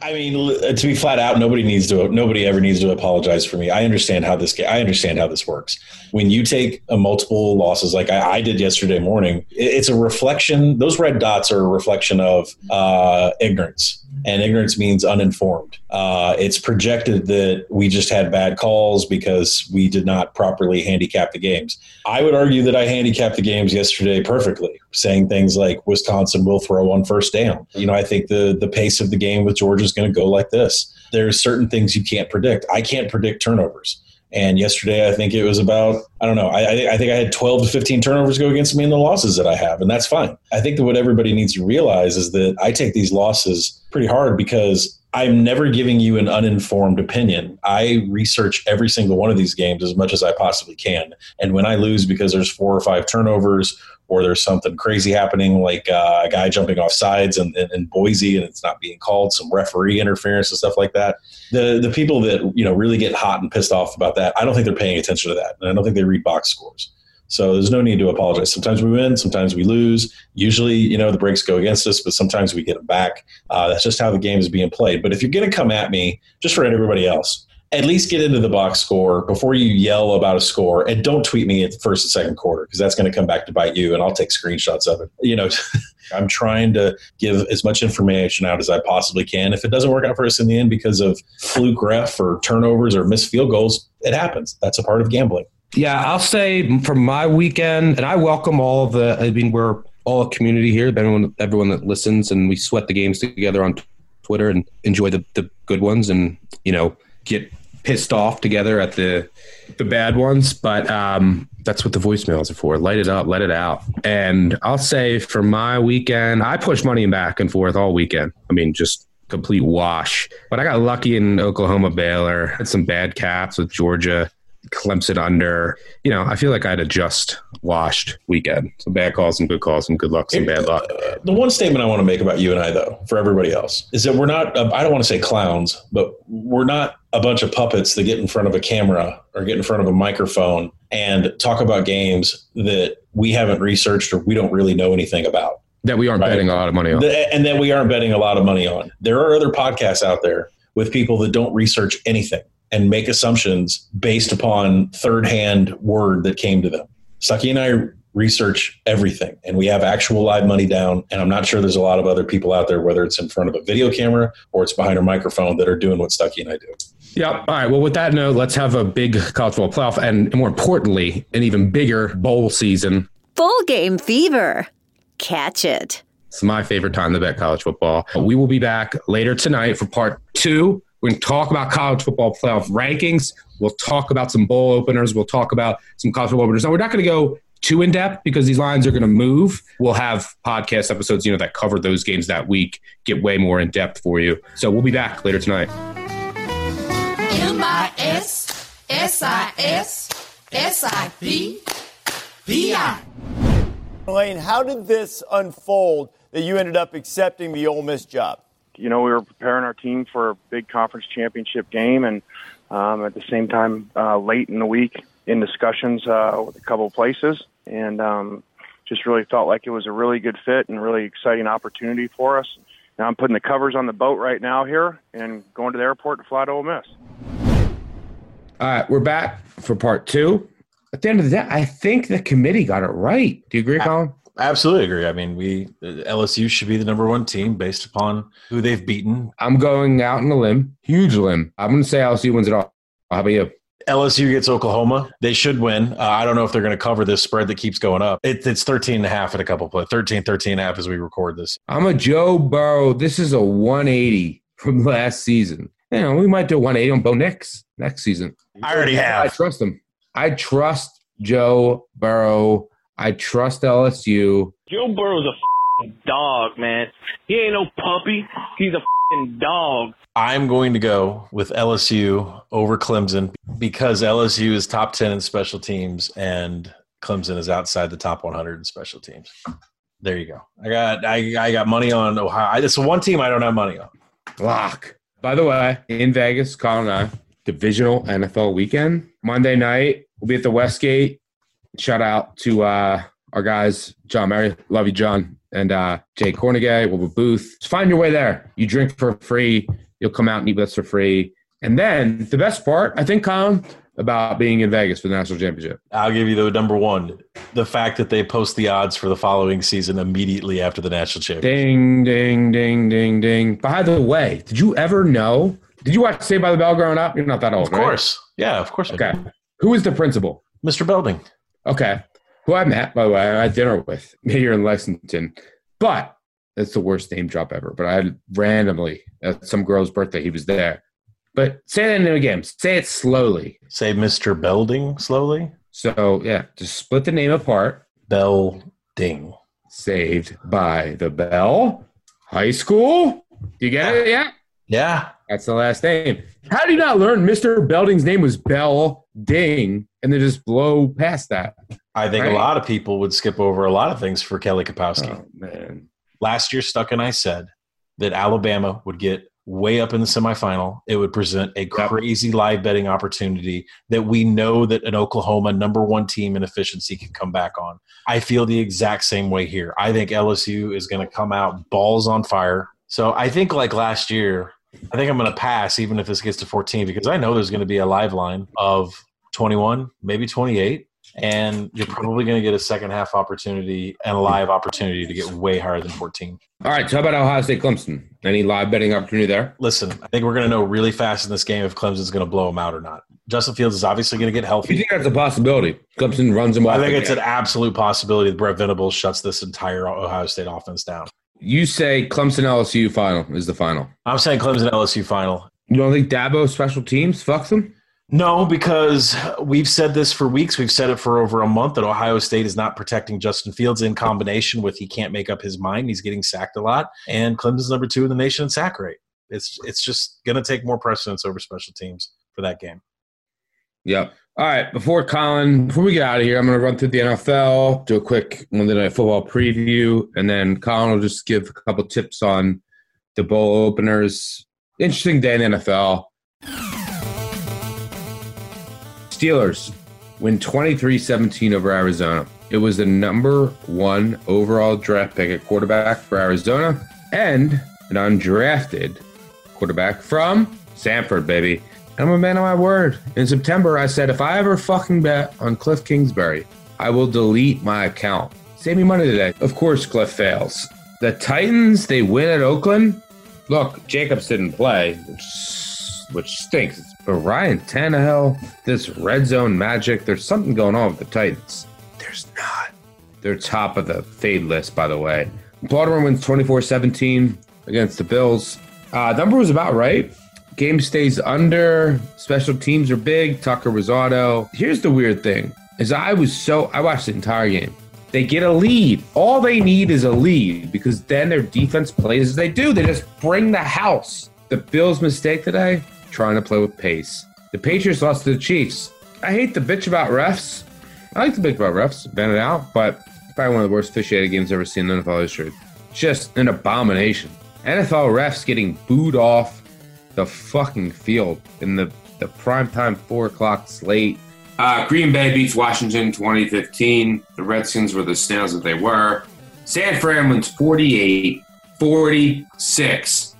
Speaker 5: I mean, to be flat out, nobody needs to. Nobody ever needs to apologize for me. I understand how this. I understand how this works. When you take a multiple losses, like I, I did yesterday morning, it's a reflection. Those red dots are a reflection of uh, ignorance and ignorance means uninformed. Uh, it's projected that we just had bad calls because we did not properly handicap the games. I would argue that I handicapped the games yesterday perfectly, saying things like Wisconsin will throw on first down. You know, I think the the pace of the game with Georgia is going to go like this. There's certain things you can't predict. I can't predict turnovers. And yesterday, I think it was about, I don't know, I, I, think I had 12 to 15 turnovers go against me in the losses that I have, and that's fine. I think that what everybody needs to realize is that I take these losses pretty hard because I'm never giving you an uninformed opinion. I research every single one of these games as much as I possibly can. And when I lose because there's four or five turnovers or there's something crazy happening, like uh, a guy jumping off sides in, in, Boise and it's not being called, some referee interference and stuff like that. The the people that you know really get hot and pissed off about that, I don't think they're paying attention to that, and I don't think they read box scores. So there's no need to apologize. Sometimes we win, sometimes we lose. Usually, you know, the breaks go against us, but sometimes we get them back. Uh, that's just how the game is being played. But if you're going to come at me, just for everybody else, at least get into the box score before you yell about a score and don't tweet me at the first and second quarter because that's going to come back to bite you and I'll take screenshots of it. You know, I'm trying to give as much information out as I possibly can. If it doesn't work out for us in the end because of fluke ref or turnovers or missed field goals, it happens. That's a part of gambling.
Speaker 4: Yeah, I'll say for my weekend, and I welcome all of the, I mean, we're all a community here, everyone, everyone that listens, and we sweat the games together on Twitter and enjoy the, the good ones and, you know, get pissed off together at the the bad ones, but um, that's what the voicemails are for. Light it up, let it out. And I'll say for my weekend, I push money back and forth all weekend. I mean, just complete wash. But I got lucky in Oklahoma Baylor. Had some bad caps with Georgia. Clemson under. You know, I feel like I had a just washed weekend. Some bad calls, some good calls, some good luck, some bad luck. Uh,
Speaker 5: the one statement I want to make about you and I, though, for everybody else, is that we're not, uh, I don't want to say clowns, but we're not a bunch of puppets that get in front of a camera or get in front of a microphone and talk about games that we haven't researched or we don't really know anything about.
Speaker 4: That we aren't right? betting a lot of money on.
Speaker 5: And that we aren't betting a lot of money on. There are other podcasts out there with people that don't research anything and make assumptions based upon third hand word that came to them. Stuckey and I research everything and we have actual live money down. And I'm not sure there's a lot of other people out there, whether it's in front of a video camera or it's behind a microphone, that are doing what Stuckey and I do.
Speaker 4: Yep. All right. Well, with that note, let's have a big college football playoff and more importantly, an even bigger bowl season.
Speaker 1: Full game fever. Catch it.
Speaker 4: It's my favorite time to bet college football. We will be back later tonight for part two we're going to talk about college football playoff rankings. We'll talk about some bowl openers. We'll talk about some college football openers. Now, we're not going to go too in depth because these lines are going to move. We'll have podcast episodes, you know, that cover those games that week, get way more in depth for you. So we'll be back later tonight. M I S S I S S I
Speaker 8: P P I. Lane, how did this unfold that you ended up accepting the Ole Miss job?
Speaker 9: You know, we were preparing our team for a big conference championship game, and um, at the same time, uh, late in the week, in discussions uh, with a couple of places, and um, just really felt like it was a really good fit and really exciting opportunity for us. Now I'm putting the covers on the boat right now here and going to the airport to fly to Ole Miss.
Speaker 4: All right, we're back for part two. At the end of the day, I think the committee got it right. Do you agree, Collin?
Speaker 5: Absolutely agree. I mean, we LSU should be the number one team based upon who they've beaten.
Speaker 4: I'm going out on a limb, huge limb. I'm going to say LSU wins it all. How about you?
Speaker 5: LSU gets Oklahoma. They should win. Uh, I don't know if they're going to cover this spread that keeps going up. It, it's 13 and a half at a couple plays. 13, 13 and a half as we record this.
Speaker 4: I'm a Joe Burrow. This is a 180 from last season. You know, we might do 180 on Bo Nix next season.
Speaker 5: I already have.
Speaker 4: I trust him. I trust Joe Burrow. I trust LSU.
Speaker 10: Joe Burrow's a dog, man. He ain't no puppy. He's a dog.
Speaker 5: I'm going to go with LSU over Clemson because LSU is top 10 in special teams and Clemson is outside the top 100 in special teams. There you go. I got I, I got money on Ohio. It's one team I don't have money on.
Speaker 4: Lock. By the way, in Vegas, Collin and I, divisional NFL weekend. Monday night, we'll be at the Westgate. Shout out to uh, our guys, John Murray. Love you, John. And uh, Jay Kornegay, Wilbur Booth. Just find your way there. You drink for free. You'll come out and eat with us for free. And then the best part, I think, Collin, about being in Vegas for the national championship?
Speaker 5: I'll give you the number one: the fact that they post the odds for the following season immediately after the national championship.
Speaker 4: Ding, ding, ding, ding, ding. By the way, did you ever know? Did you watch Saved by the Bell growing up? You're not that old,
Speaker 5: Of course, right? yeah, of course.
Speaker 4: Okay, who was the principal?
Speaker 5: Mr. Belding.
Speaker 4: Okay, who I met by the way, I had dinner with here in Lexington, but. That's the worst name drop ever. But I had randomly at some girl's birthday, he was there but say that name again. Say it slowly.
Speaker 5: Say Mr. Belding slowly.
Speaker 4: So yeah, just split the name apart.
Speaker 5: Belding.
Speaker 4: Saved by the Bell High School. Do you get it? Yeah.
Speaker 5: Yeah.
Speaker 4: That's the last name. How do you not learn Mr. Belding's name was Bell Ding and then just blow past that?
Speaker 5: I think right? a lot of people would skip over a lot of things for Kelly Kapowski.
Speaker 4: Oh, man.
Speaker 5: Last year, Stuck and I said that Alabama would get way up in the semifinal. It would present a crazy live betting opportunity that we know that an Oklahoma number one team in efficiency can come back on. I feel the exact same way here. I think LSU is going to come out balls on fire. So I think like last year, I think I'm going to pass even if this gets to 14 because I know there's going to be a live line of 21, maybe 28 and you're probably going to get a second half opportunity and a live opportunity to get way higher than 14.
Speaker 4: All right. So how about Ohio State Clemson? Any live betting opportunity there?
Speaker 5: Listen, I think we're going to know really fast in this game if Clemson's going to blow them out or not. Justin Fields is obviously going to get healthy.
Speaker 4: You think that's a possibility? Clemson runs them off.
Speaker 5: I think it's an absolute possibility that Brent Venables shuts this entire Ohio State offense down.
Speaker 4: You say Clemson LSU final is the final.
Speaker 5: I'm saying Clemson LSU final.
Speaker 4: You don't think Dabo special teams fucks them?
Speaker 5: No, because we've said this for weeks. We've said it for over a month that Ohio State is not protecting Justin Fields in combination with he can't make up his mind. He's getting sacked a lot, and Clemson's number two in the nation in sack rate. It's it's just going to take more precedence over special teams for that game.
Speaker 4: Yep. All right. Before Collin, before we get out of here, I'm going to run through the NFL, do a quick Monday Night Football preview, and then Collin will just give a couple tips on the bowl openers. Interesting day in the NFL. Steelers win 23 17 over Arizona. It was the number one overall draft pick at quarterback for Arizona and an undrafted quarterback from Samford, baby. I'm a man of my word. In September, I said if I ever fucking bet on Cliff Kingsbury, I will delete my account. Save me money today. Of course, Cliff fails. The Titans, they win at Oakland. Look, Jacobs didn't play, which, which stinks. But Ryan Tannehill, this red zone magic, there's something going on with the Titans. There's not. They're top of the fade list, by the way. Baltimore wins 24 17 against the Bills. Uh, number was about right. Game stays under. Special teams are big. Tucker was auto. Here's the weird thing: is I was so I watched the entire game. They get a lead. All they need is a lead because then their defense plays as they do. They just bring the house. The Bills' mistake today trying to play with pace. The Patriots lost to the Chiefs. I hate the bitch about refs. I like to bitch about refs, ban it out, but probably one of the worst officiated games I've ever seen in NFL history. Just an abomination. NFL refs getting booed off the fucking field in the, the primetime four o'clock slate. Uh, Green Bay beats Washington 2015. The Redskins were the snails that they were. San Fran wins 48 46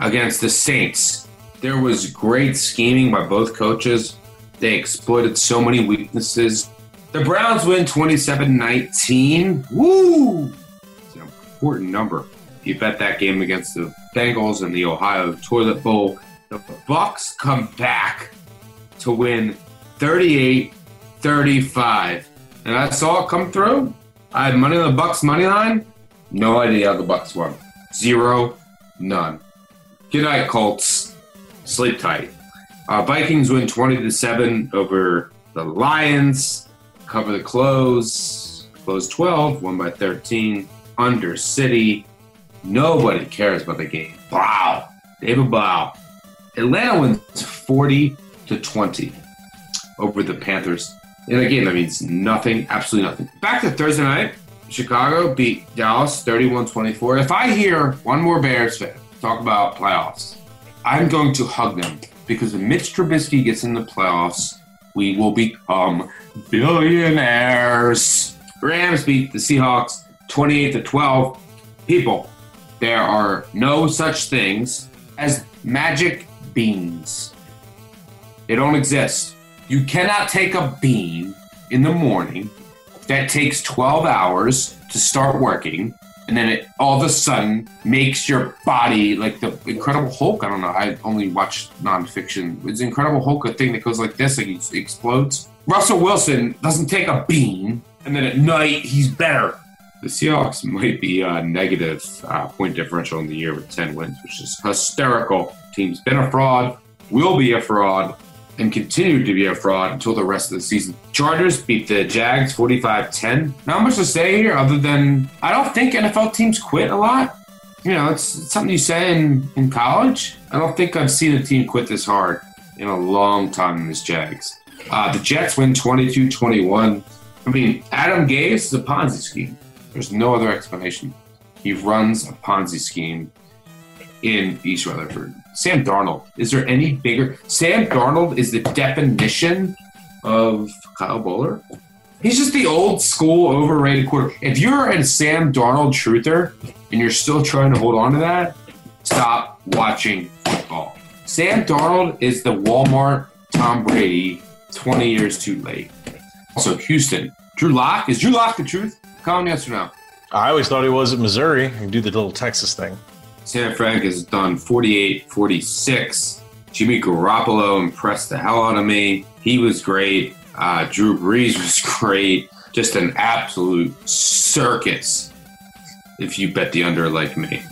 Speaker 4: against the Saints. There was great scheming by both coaches. They exploited so many weaknesses. The Browns win 27 19. Woo! It's an important number. You bet that game against the Bengals in the Ohio Toilet Bowl. The Bucks come back to win 38 35. And I saw it come through. I had money on the Bucks money line. No idea how the Bucks won. Zero, none. Good night, Colts. Sleep tight. Uh, Vikings win 20 to 7 over the Lions. Cover the close. Close 12, won by 13. Under City. Nobody cares about the game. Wow. David Blough. Atlanta wins 40 to 20 over the Panthers. In a game that means nothing, absolutely nothing. Back to Thursday night. Chicago beat Dallas 31 24. If I hear one more Bears fan talk about playoffs, I'm going to hug them because if Mitch Trubisky gets in the playoffs, we will become billionaires. Rams beat the Seahawks 28 to 12. People, there are no such things as magic beans. They don't exist. You cannot take a bean in the morning that takes 12 hours to start working and then it all of a sudden makes your body like the Incredible Hulk. I don't know. I only watch nonfiction. It's Incredible Hulk, a thing that goes like this, like it explodes. Russell Wilson doesn't take a bean, and then at night he's better. The Seahawks might be a negative uh, point differential in the year with 10 wins, which is hysterical. Team's been a fraud, will be a fraud, and continue to be a fraud until the rest of the season. Chargers beat the Jags 45 10. Not much to say here other than I don't think NFL teams quit a lot. You know, it's, it's something you say in, in college. I don't think I've seen a team quit this hard in a long time in this Jags. Uh, the Jets win 22 21. I mean, Adam Gase is a Ponzi scheme. There's no other explanation. He runs a Ponzi scheme in East Rutherford. Sam Darnold. Is there any bigger? Sam Darnold is the definition of Kyle Boller. He's just the old school overrated quarter. If you're a Sam Darnold truther and you're still trying to hold on to that, stop watching football. Sam Darnold is the Walmart Tom Brady 20 years too late. Also, Houston. Drew Lock. Is Drew Lock the truth? Me yes or no.
Speaker 5: I always thought he was at Missouri. He do the little Texas thing.
Speaker 4: San Frank has done 48 46. Jimmy Garoppolo impressed the hell out of me. He was great. Uh, Drew Brees was great. Just an absolute circus if you bet the under like me.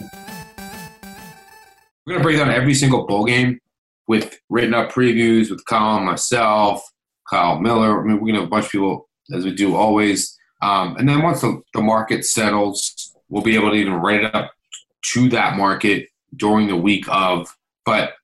Speaker 4: We're going to break down every single bowl game with written up previews with Kyle, myself, Kyle Miller. I mean, we're going to have a bunch of people, as we do always. Um, and then once the, the market settles, we'll be able to even write it up to that market during the week of. But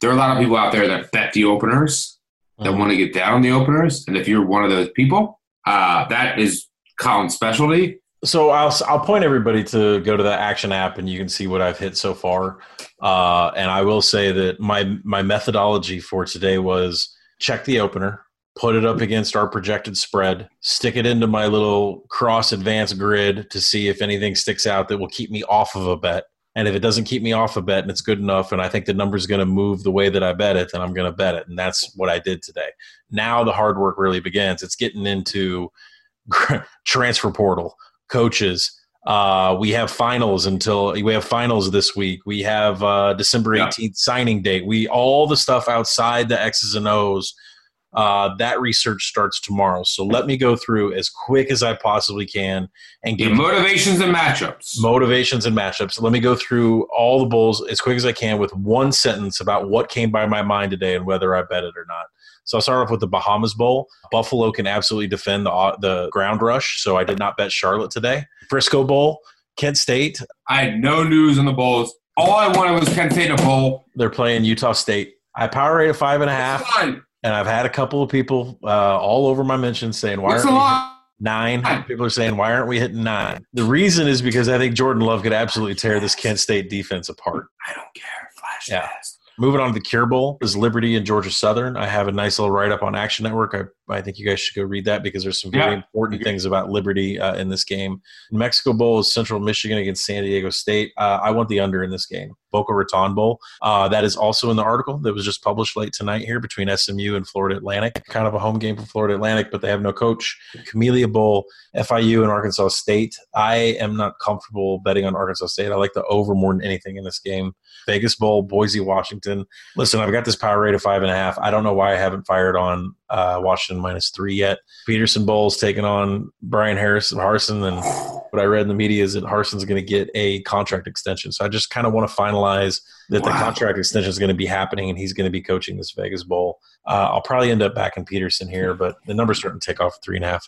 Speaker 4: there are a lot of people out there that bet the openers that mm-hmm. want to get down the openers, and if you're one of those people, uh, that is Collin's specialty.
Speaker 5: So I'll I'll point everybody to go to the Action app, and you can see what I've hit so far. Uh, and I will say that my my methodology for today was check the opener, put it up against our projected spread, stick it into my little cross advanced grid to see if anything sticks out that will keep me off of a bet. And if it doesn't keep me off a bet and it's good enough, and I think the number's going to move the way that I bet it, then I'm going to bet it. And that's what I did today. Now the hard work really begins. It's getting into transfer portal, coaches. Uh, we have finals until we have finals this week. We have uh, December 18th yeah. signing date. We all the stuff outside the X's and O's uh, that research starts tomorrow. So let me go through as quick as I possibly can and
Speaker 4: give motivations and matchups.
Speaker 5: Motivations and matchups. Let me go through all the bulls as quick as I can with one sentence about what came by my mind today and whether I bet it or not. So I'll start off with the Bahamas Bowl. Buffalo can absolutely defend the the ground rush, so I did not bet Charlotte today. Frisco Bowl, Kent State.
Speaker 4: I had no news on the bowls. All I wanted was Kent State to bowl.
Speaker 5: They're playing Utah State. I power rate of five and a half. And I've had a couple of people uh, all over my mentions saying, "Why
Speaker 4: What's line?
Speaker 5: Nine. People are saying, why aren't we hitting nine? The reason is because I think Jordan Love could absolutely tear this Kent State defense apart.
Speaker 11: I don't care. Flash
Speaker 5: Yeah.
Speaker 11: fast.
Speaker 5: Moving on to the Cure Bowl is Liberty and Georgia Southern. I have a nice little write up on Action Network. I, I think you guys should go read that because there's some very
Speaker 11: Yeah.
Speaker 5: important things about Liberty uh, in this game. Mexico Bowl is Central Michigan against San Diego State. Uh, I want the under in this game. Boca Raton Bowl. Uh, that is also in the article that was just published late tonight here between SMU and Florida Atlantic. Kind of a home game for Florida Atlantic, but they have no coach. Camellia Bowl, FIU and Arkansas State. I am not comfortable betting on Arkansas State. I like the over more than anything in this game. Vegas Bowl, Boise, Washington. Listen, I've got this power rate of five and a half. I don't know why I haven't fired on uh, Washington minus three yet. Petersen Bowl's taking on Brian Harris and Harsin, and what I read in the media is that Harsin's going to get a contract extension. So I just kind of want to finalize that the contract extension is going to be happening, and he's going to be coaching this Vegas Bowl. Uh, I'll probably end up back in Petersen here, but the numbers starting to take off three and a half.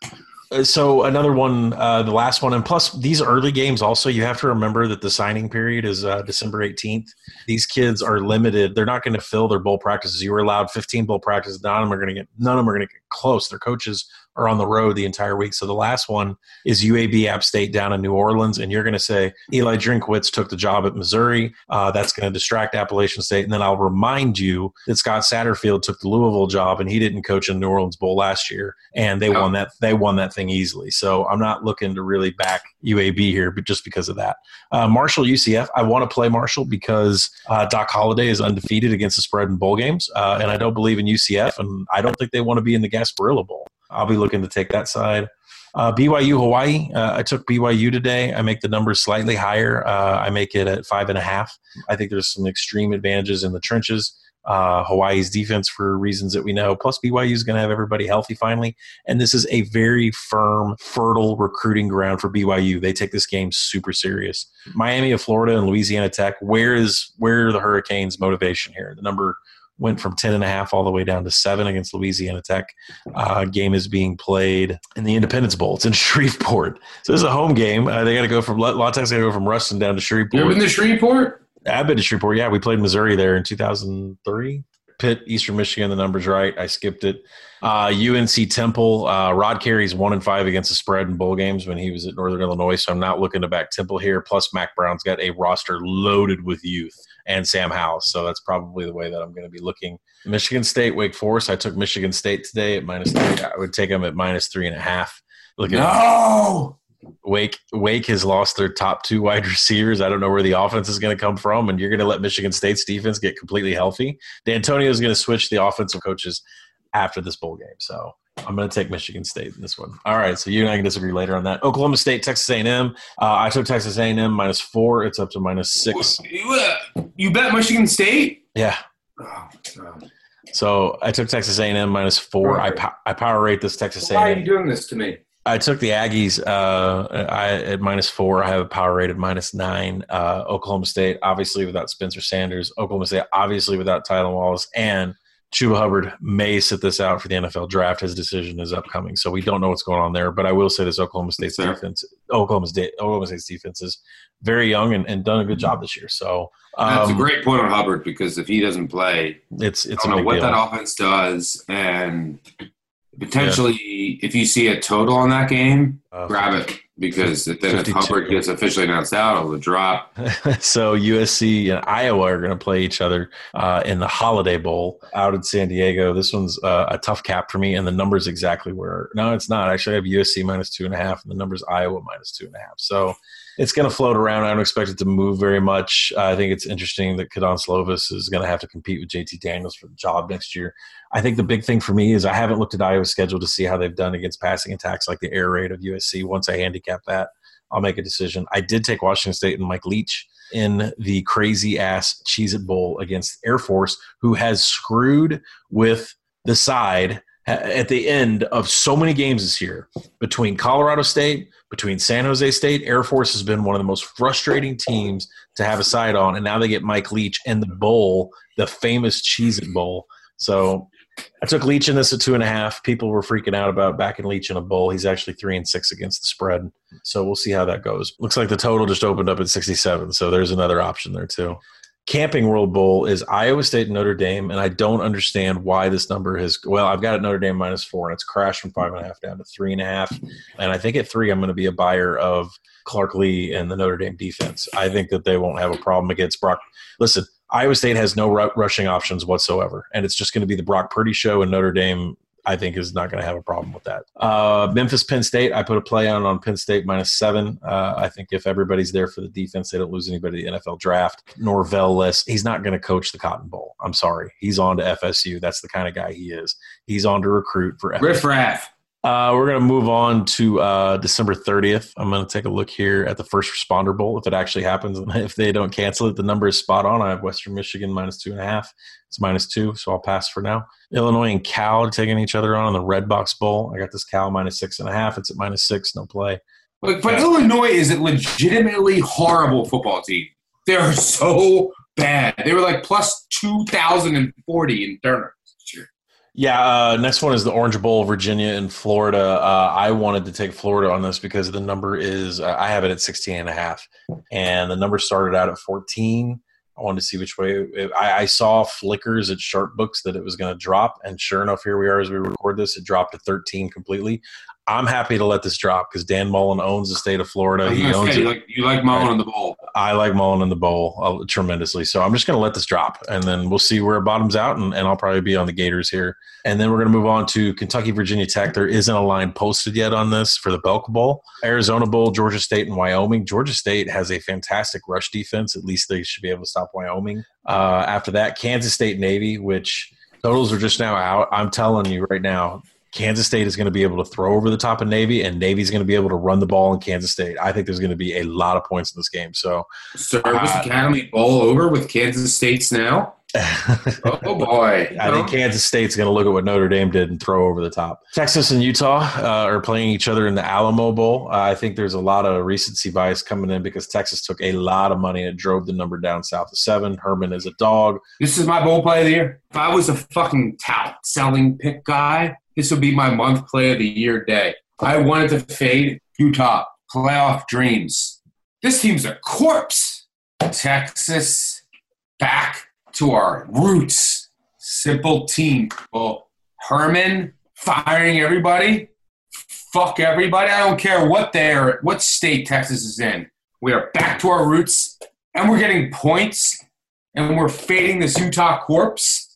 Speaker 5: Uh, So another one, uh, the last one, and plus these early games also, you have to remember that the signing period is uh, December 18th. These kids are limited; they're not going to fill their bowl practices. You were allowed 15 bowl practices. None of them are going to get. None of them are going to get close. Their coaches are on the road the entire week. So the last one is UAB App State down in New Orleans, and you're going to say Eli Drinkwitz took the job at Missouri. Uh, that's going to distract Appalachian State, and then I'll remind you that Scott Satterfield took the Louisville job, and he didn't coach in New Orleans Bowl last year, and they won that. They won that thing easily. So I'm not looking to really back UAB here, but just because of that. Uh, Marshall UCF, I want to play Marshall because uh, Doc Holliday is undefeated against the spread in bowl games, uh, and I don't believe in UCF, and I don't think they want to be in the Gasparilla Bowl. I'll be looking to take that side. Uh, BYU Hawaii. Uh, I took BYU today. I make the numbers slightly higher. Uh, I make it at five and a half. I think there's some extreme advantages in the trenches. Uh, Hawaii's defense for reasons that we know. Plus, BYU is going to have everybody healthy finally, and this is a very firm, fertile recruiting ground for BYU. They take this game super serious. Miami of Florida and Louisiana Tech. Where is where are the Hurricanes' motivation here? The number went from 10 and a half all the way down to seven against Louisiana Tech. Uh, game is being played in the Independence Bowl. It's in Shreveport. So this is a home game. Uh, they got to go from, La La Tech's got to go from Ruston down to Shreveport.
Speaker 11: You ever been to Shreveport?
Speaker 5: I've been to Shreveport. Yeah, we played Missouri there in 2003. Pitt, Eastern Michigan. The numbers right. I skipped it. Uh, UNC Temple. Uh, Rod Carey's one and five against the spread in bowl games when he was at Northern Illinois. So I'm not looking to back Temple here. Plus, Mack Brown's got a roster loaded with youth and Sam Howell. So that's probably the way that I'm going to be looking. Michigan State, Wake Forest. I took Michigan State today at minus three. I would take them at minus three and a half. Look at
Speaker 11: No.
Speaker 5: Wake Wake has lost their top two wide receivers. I don't know where the offense is going to come from, and you're going to let Michigan State's defense get completely healthy. D'Antonio is going to switch the offensive coaches after this bowl game, so I'm going to take Michigan State in this one. All right, so you and I can disagree later on that. Oklahoma State, Texas A&M. Uh, I took Texas A&M minus four. It's up to minus six.
Speaker 11: You, uh, bet Michigan State?
Speaker 5: Yeah.
Speaker 11: Oh,
Speaker 5: So I took Texas A&M minus four. I, po- I power rate this Texas
Speaker 11: Why
Speaker 5: A&M.
Speaker 11: Why are you doing this to me?
Speaker 5: I took the Aggies uh, I, at minus four. I have a power rate rated minus nine. Uh, Oklahoma State, obviously without Spencer Sanders. Oklahoma State, obviously without Tylan Wallace. And Chuba Hubbard may sit this out for the NFL draft. His decision is upcoming, so we don't know what's going on there. But I will say this: Oklahoma State's defense, Oklahoma State, Oklahoma State's defense is very young and, and done a good job this year. So
Speaker 11: That's a
Speaker 5: um,
Speaker 11: great point on Hubbard because if he doesn't play,
Speaker 5: it's it's
Speaker 11: I don't know what
Speaker 5: deal.
Speaker 11: that offense does, and potentially, if you see a total on that game,
Speaker 5: Uh,
Speaker 11: grab it because then if Hubbard gets officially announced out, it'll drop.
Speaker 5: so USC and Iowa are going to play each other uh, in the Holiday Bowl out in San Diego. This one's uh, a tough cap for me, and the number's exactly where. No, it's not. Actually, I have USC minus two and a half, and the number's Iowa minus two and a half. So it's going to float around. I don't expect it to move very much. I think it's interesting that Kedon Slovis is going to have to compete with JT Daniels for the job next year. I think the big thing for me is I haven't looked at Iowa's schedule to see how they've done against passing attacks like the air raid of USC. Once I handicap that, I'll make a decision. I did take Washington State and Mike Leach in the crazy ass Cheez It Bowl against Air Force, who has screwed with the side at the end of so many games this year between Colorado State, between San Jose State. Air Force has been one of the most frustrating teams to have a side on, and now they get Mike Leach and the bowl, the famous Cheez It Bowl. So I took Leach in this at two and a half. People were freaking out about backing Leach in a bowl. He's actually three and six against the spread. So we'll see how that goes. Looks like the total just opened up at 67. So there's another option there too. Camping World Bowl is Iowa State and Notre Dame, and I don't understand why this number has. Well, I've got it Notre Dame minus four, and it's crashed from five and a half down to three and a half. And I think at three, I'm going to be a buyer of Clark Lea and the Notre Dame defense. I think that they won't have a problem against Brock. Listen, Iowa State has no rushing options whatsoever, and it's just going to be the Brock Purdy show, and Notre Dame I think is not going to have a problem with that. Uh, Memphis, Penn State. I put a play on on Penn State minus seven. Uh, I think if everybody's there for the defense, they don't lose anybody the NFL draft. Norvell list. He's not going to coach the Cotton Bowl. I'm sorry. He's on to FSU. That's the kind of guy he is. He's on to recruit for FSU.
Speaker 4: Riff raff.
Speaker 5: Uh, we're going to move on to uh, December 30th. I'm going to take a look here at the First Responder Bowl if it actually happens. If they don't cancel it, the number is spot on. I have Western Michigan minus two and a half. It's minus two, so I'll pass for now. Illinois and Cal taking each other on in the Red Box Bowl. I got this Cal minus six and a half. It's at minus six, no play.
Speaker 4: But, but Illinois is a legitimately horrible football team. They're so bad. They were like plus 2,040 in Turner.
Speaker 5: Yeah, uh, next one is the Orange Bowl, Virginia and Florida. Uh, I wanted to take Florida on this because the number is, uh, I have it at 16 and a half. And the number started out at 14. I wanted to see which way. I, I saw flickers at Sharp Books that it was going to drop. And sure enough, here we are as we record this. It dropped to 13 completely. I'm happy to let this drop because Dan Mullen owns the state of Florida. He owns
Speaker 4: say,
Speaker 5: it.
Speaker 4: You like, you like Mullen in the bowl.
Speaker 5: I like Mullen in the bowl uh, tremendously. So I'm just going to let this drop, and then we'll see where it bottoms out, and, and I'll probably be on the Gators here. And then we're going to move on to Kentucky, Virginia Tech. There isn't a line posted yet on this for the Belk Bowl. Arizona Bowl, Georgia State, and Wyoming. Georgia State has a fantastic rush defense. At least they should be able to stop Wyoming. Uh, after that, Kansas State, Navy, which totals are just now out. I'm telling you right now, Kansas State is going to be able to throw over the top of Navy, and Navy's going to be able to run the ball in Kansas State. I think there's going to be a lot of points in this game. So,
Speaker 4: Service uh, Academy Bowl over with Kansas State's now. oh boy!
Speaker 5: I think Kansas State's going to look at what Notre Dame did and throw over the top. Texas and Utah uh, are playing each other in the Alamo Bowl. Uh, I think there's a lot of recency bias coming in because Texas took a lot of money and it drove the number down south of seven. Herman is a dog.
Speaker 4: This is my bowl play of the year. If I was a fucking tout selling pick guy, this would be my month play of the year day. I wanted to fade Utah playoff dreams. This team's a corpse. Texas back to our roots. Simple team. Well, Herman firing everybody. Fuck everybody. I don't care what they're what state Texas is in. We are back to our roots and we're getting points and we're fading this Utah corpse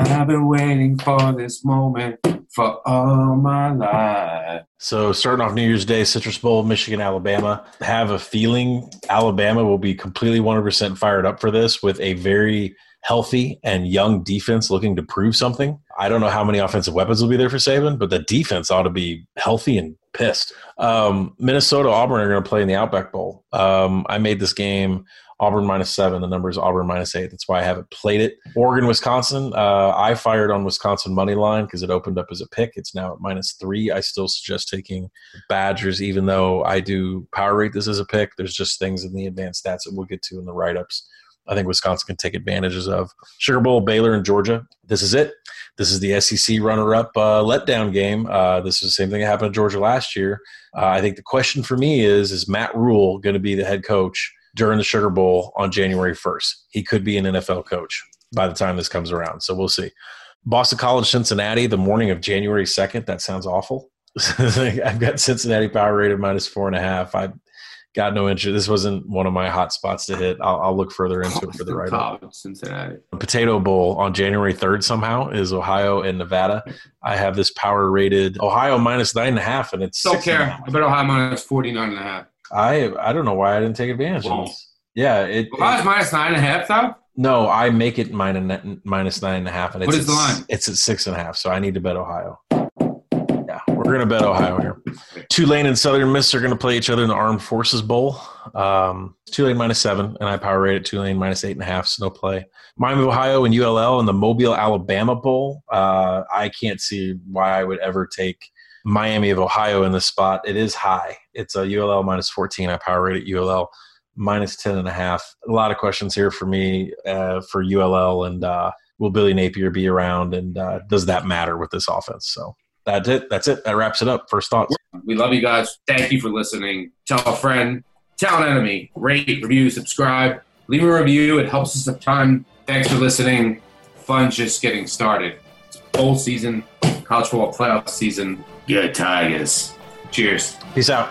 Speaker 4: I've been waiting for this moment for all my life.
Speaker 5: So, starting off New Year's Day, Citrus Bowl, Michigan, Alabama. Have a feeling Alabama will be completely 100% fired up for this with a very healthy and young defense looking to prove something. I don't know how many offensive weapons will be there for Saban, but the defense ought to be healthy and pissed. Um, Minnesota, Auburn are going to play in the Outback Bowl. Um, I made this game Auburn minus seven. The number is Auburn minus eight. That's why I haven't played it. Oregon, Wisconsin. Uh, I fired on Wisconsin money line because it opened up as a pick. It's now at minus three. I still suggest taking Badgers, even though I do power rate this as a pick. There's just things in the advanced stats that we'll get to in the write ups. I think Wisconsin can take advantages of. Sugar Bowl, Baylor, and Georgia. This is it. This is the SEC runner-up uh, letdown game. Uh, this is the same thing that happened to Georgia last year. Uh, I think the question for me is: Is Matt Rhule going to be the head coach during the Sugar Bowl on January 1st. He could be an NFL coach by the time this comes around. So we'll see. Boston College, Cincinnati, the morning of January 2nd. That sounds awful. I've got Cincinnati power rated minus four and a half. I got no interest. This wasn't one of my hot spots to hit. I'll, I'll look further into it for the right
Speaker 4: up. Cincinnati.
Speaker 5: Potato Bowl on January 3rd somehow is Ohio and Nevada. I have this power rated Ohio minus nine and a half, and it's
Speaker 4: don't care. I bet Ohio minus 49 and a half.
Speaker 5: I I don't know why I didn't take advantage of this. Yeah, it.
Speaker 4: Well, it, minus nine and a half though.
Speaker 5: No, I make it minus minus nine and a half, and it's
Speaker 4: what is the line?
Speaker 5: It's at six and a half, so I need to bet Ohio. Yeah, we're gonna bet Ohio here. Tulane and Southern Miss are gonna play each other in the Armed Forces Bowl. Um, Tulane minus seven, and I power rated Tulane minus eight and a half, so no play. Miami, Ohio, and ULL in the Mobile, Alabama Bowl. Uh, I can't see why I would ever take Miami of Ohio in this spot. It is high. It's a ULL minus 14. I power rate at ULL minus 10 and a half. A lot of questions here for me uh, for ULL and uh, will Billy Napier be around and uh, does that matter with this offense? So that's it. That's it. That wraps it up. First thoughts.
Speaker 4: We love you guys. Thank you for listening. Tell a friend, tell an enemy, rate, review, subscribe. Leave a review. It helps us a ton. Thanks for listening. Fun's just getting started. It's bowl season, college football playoff season. Good Tigers. Cheers.
Speaker 5: Peace out.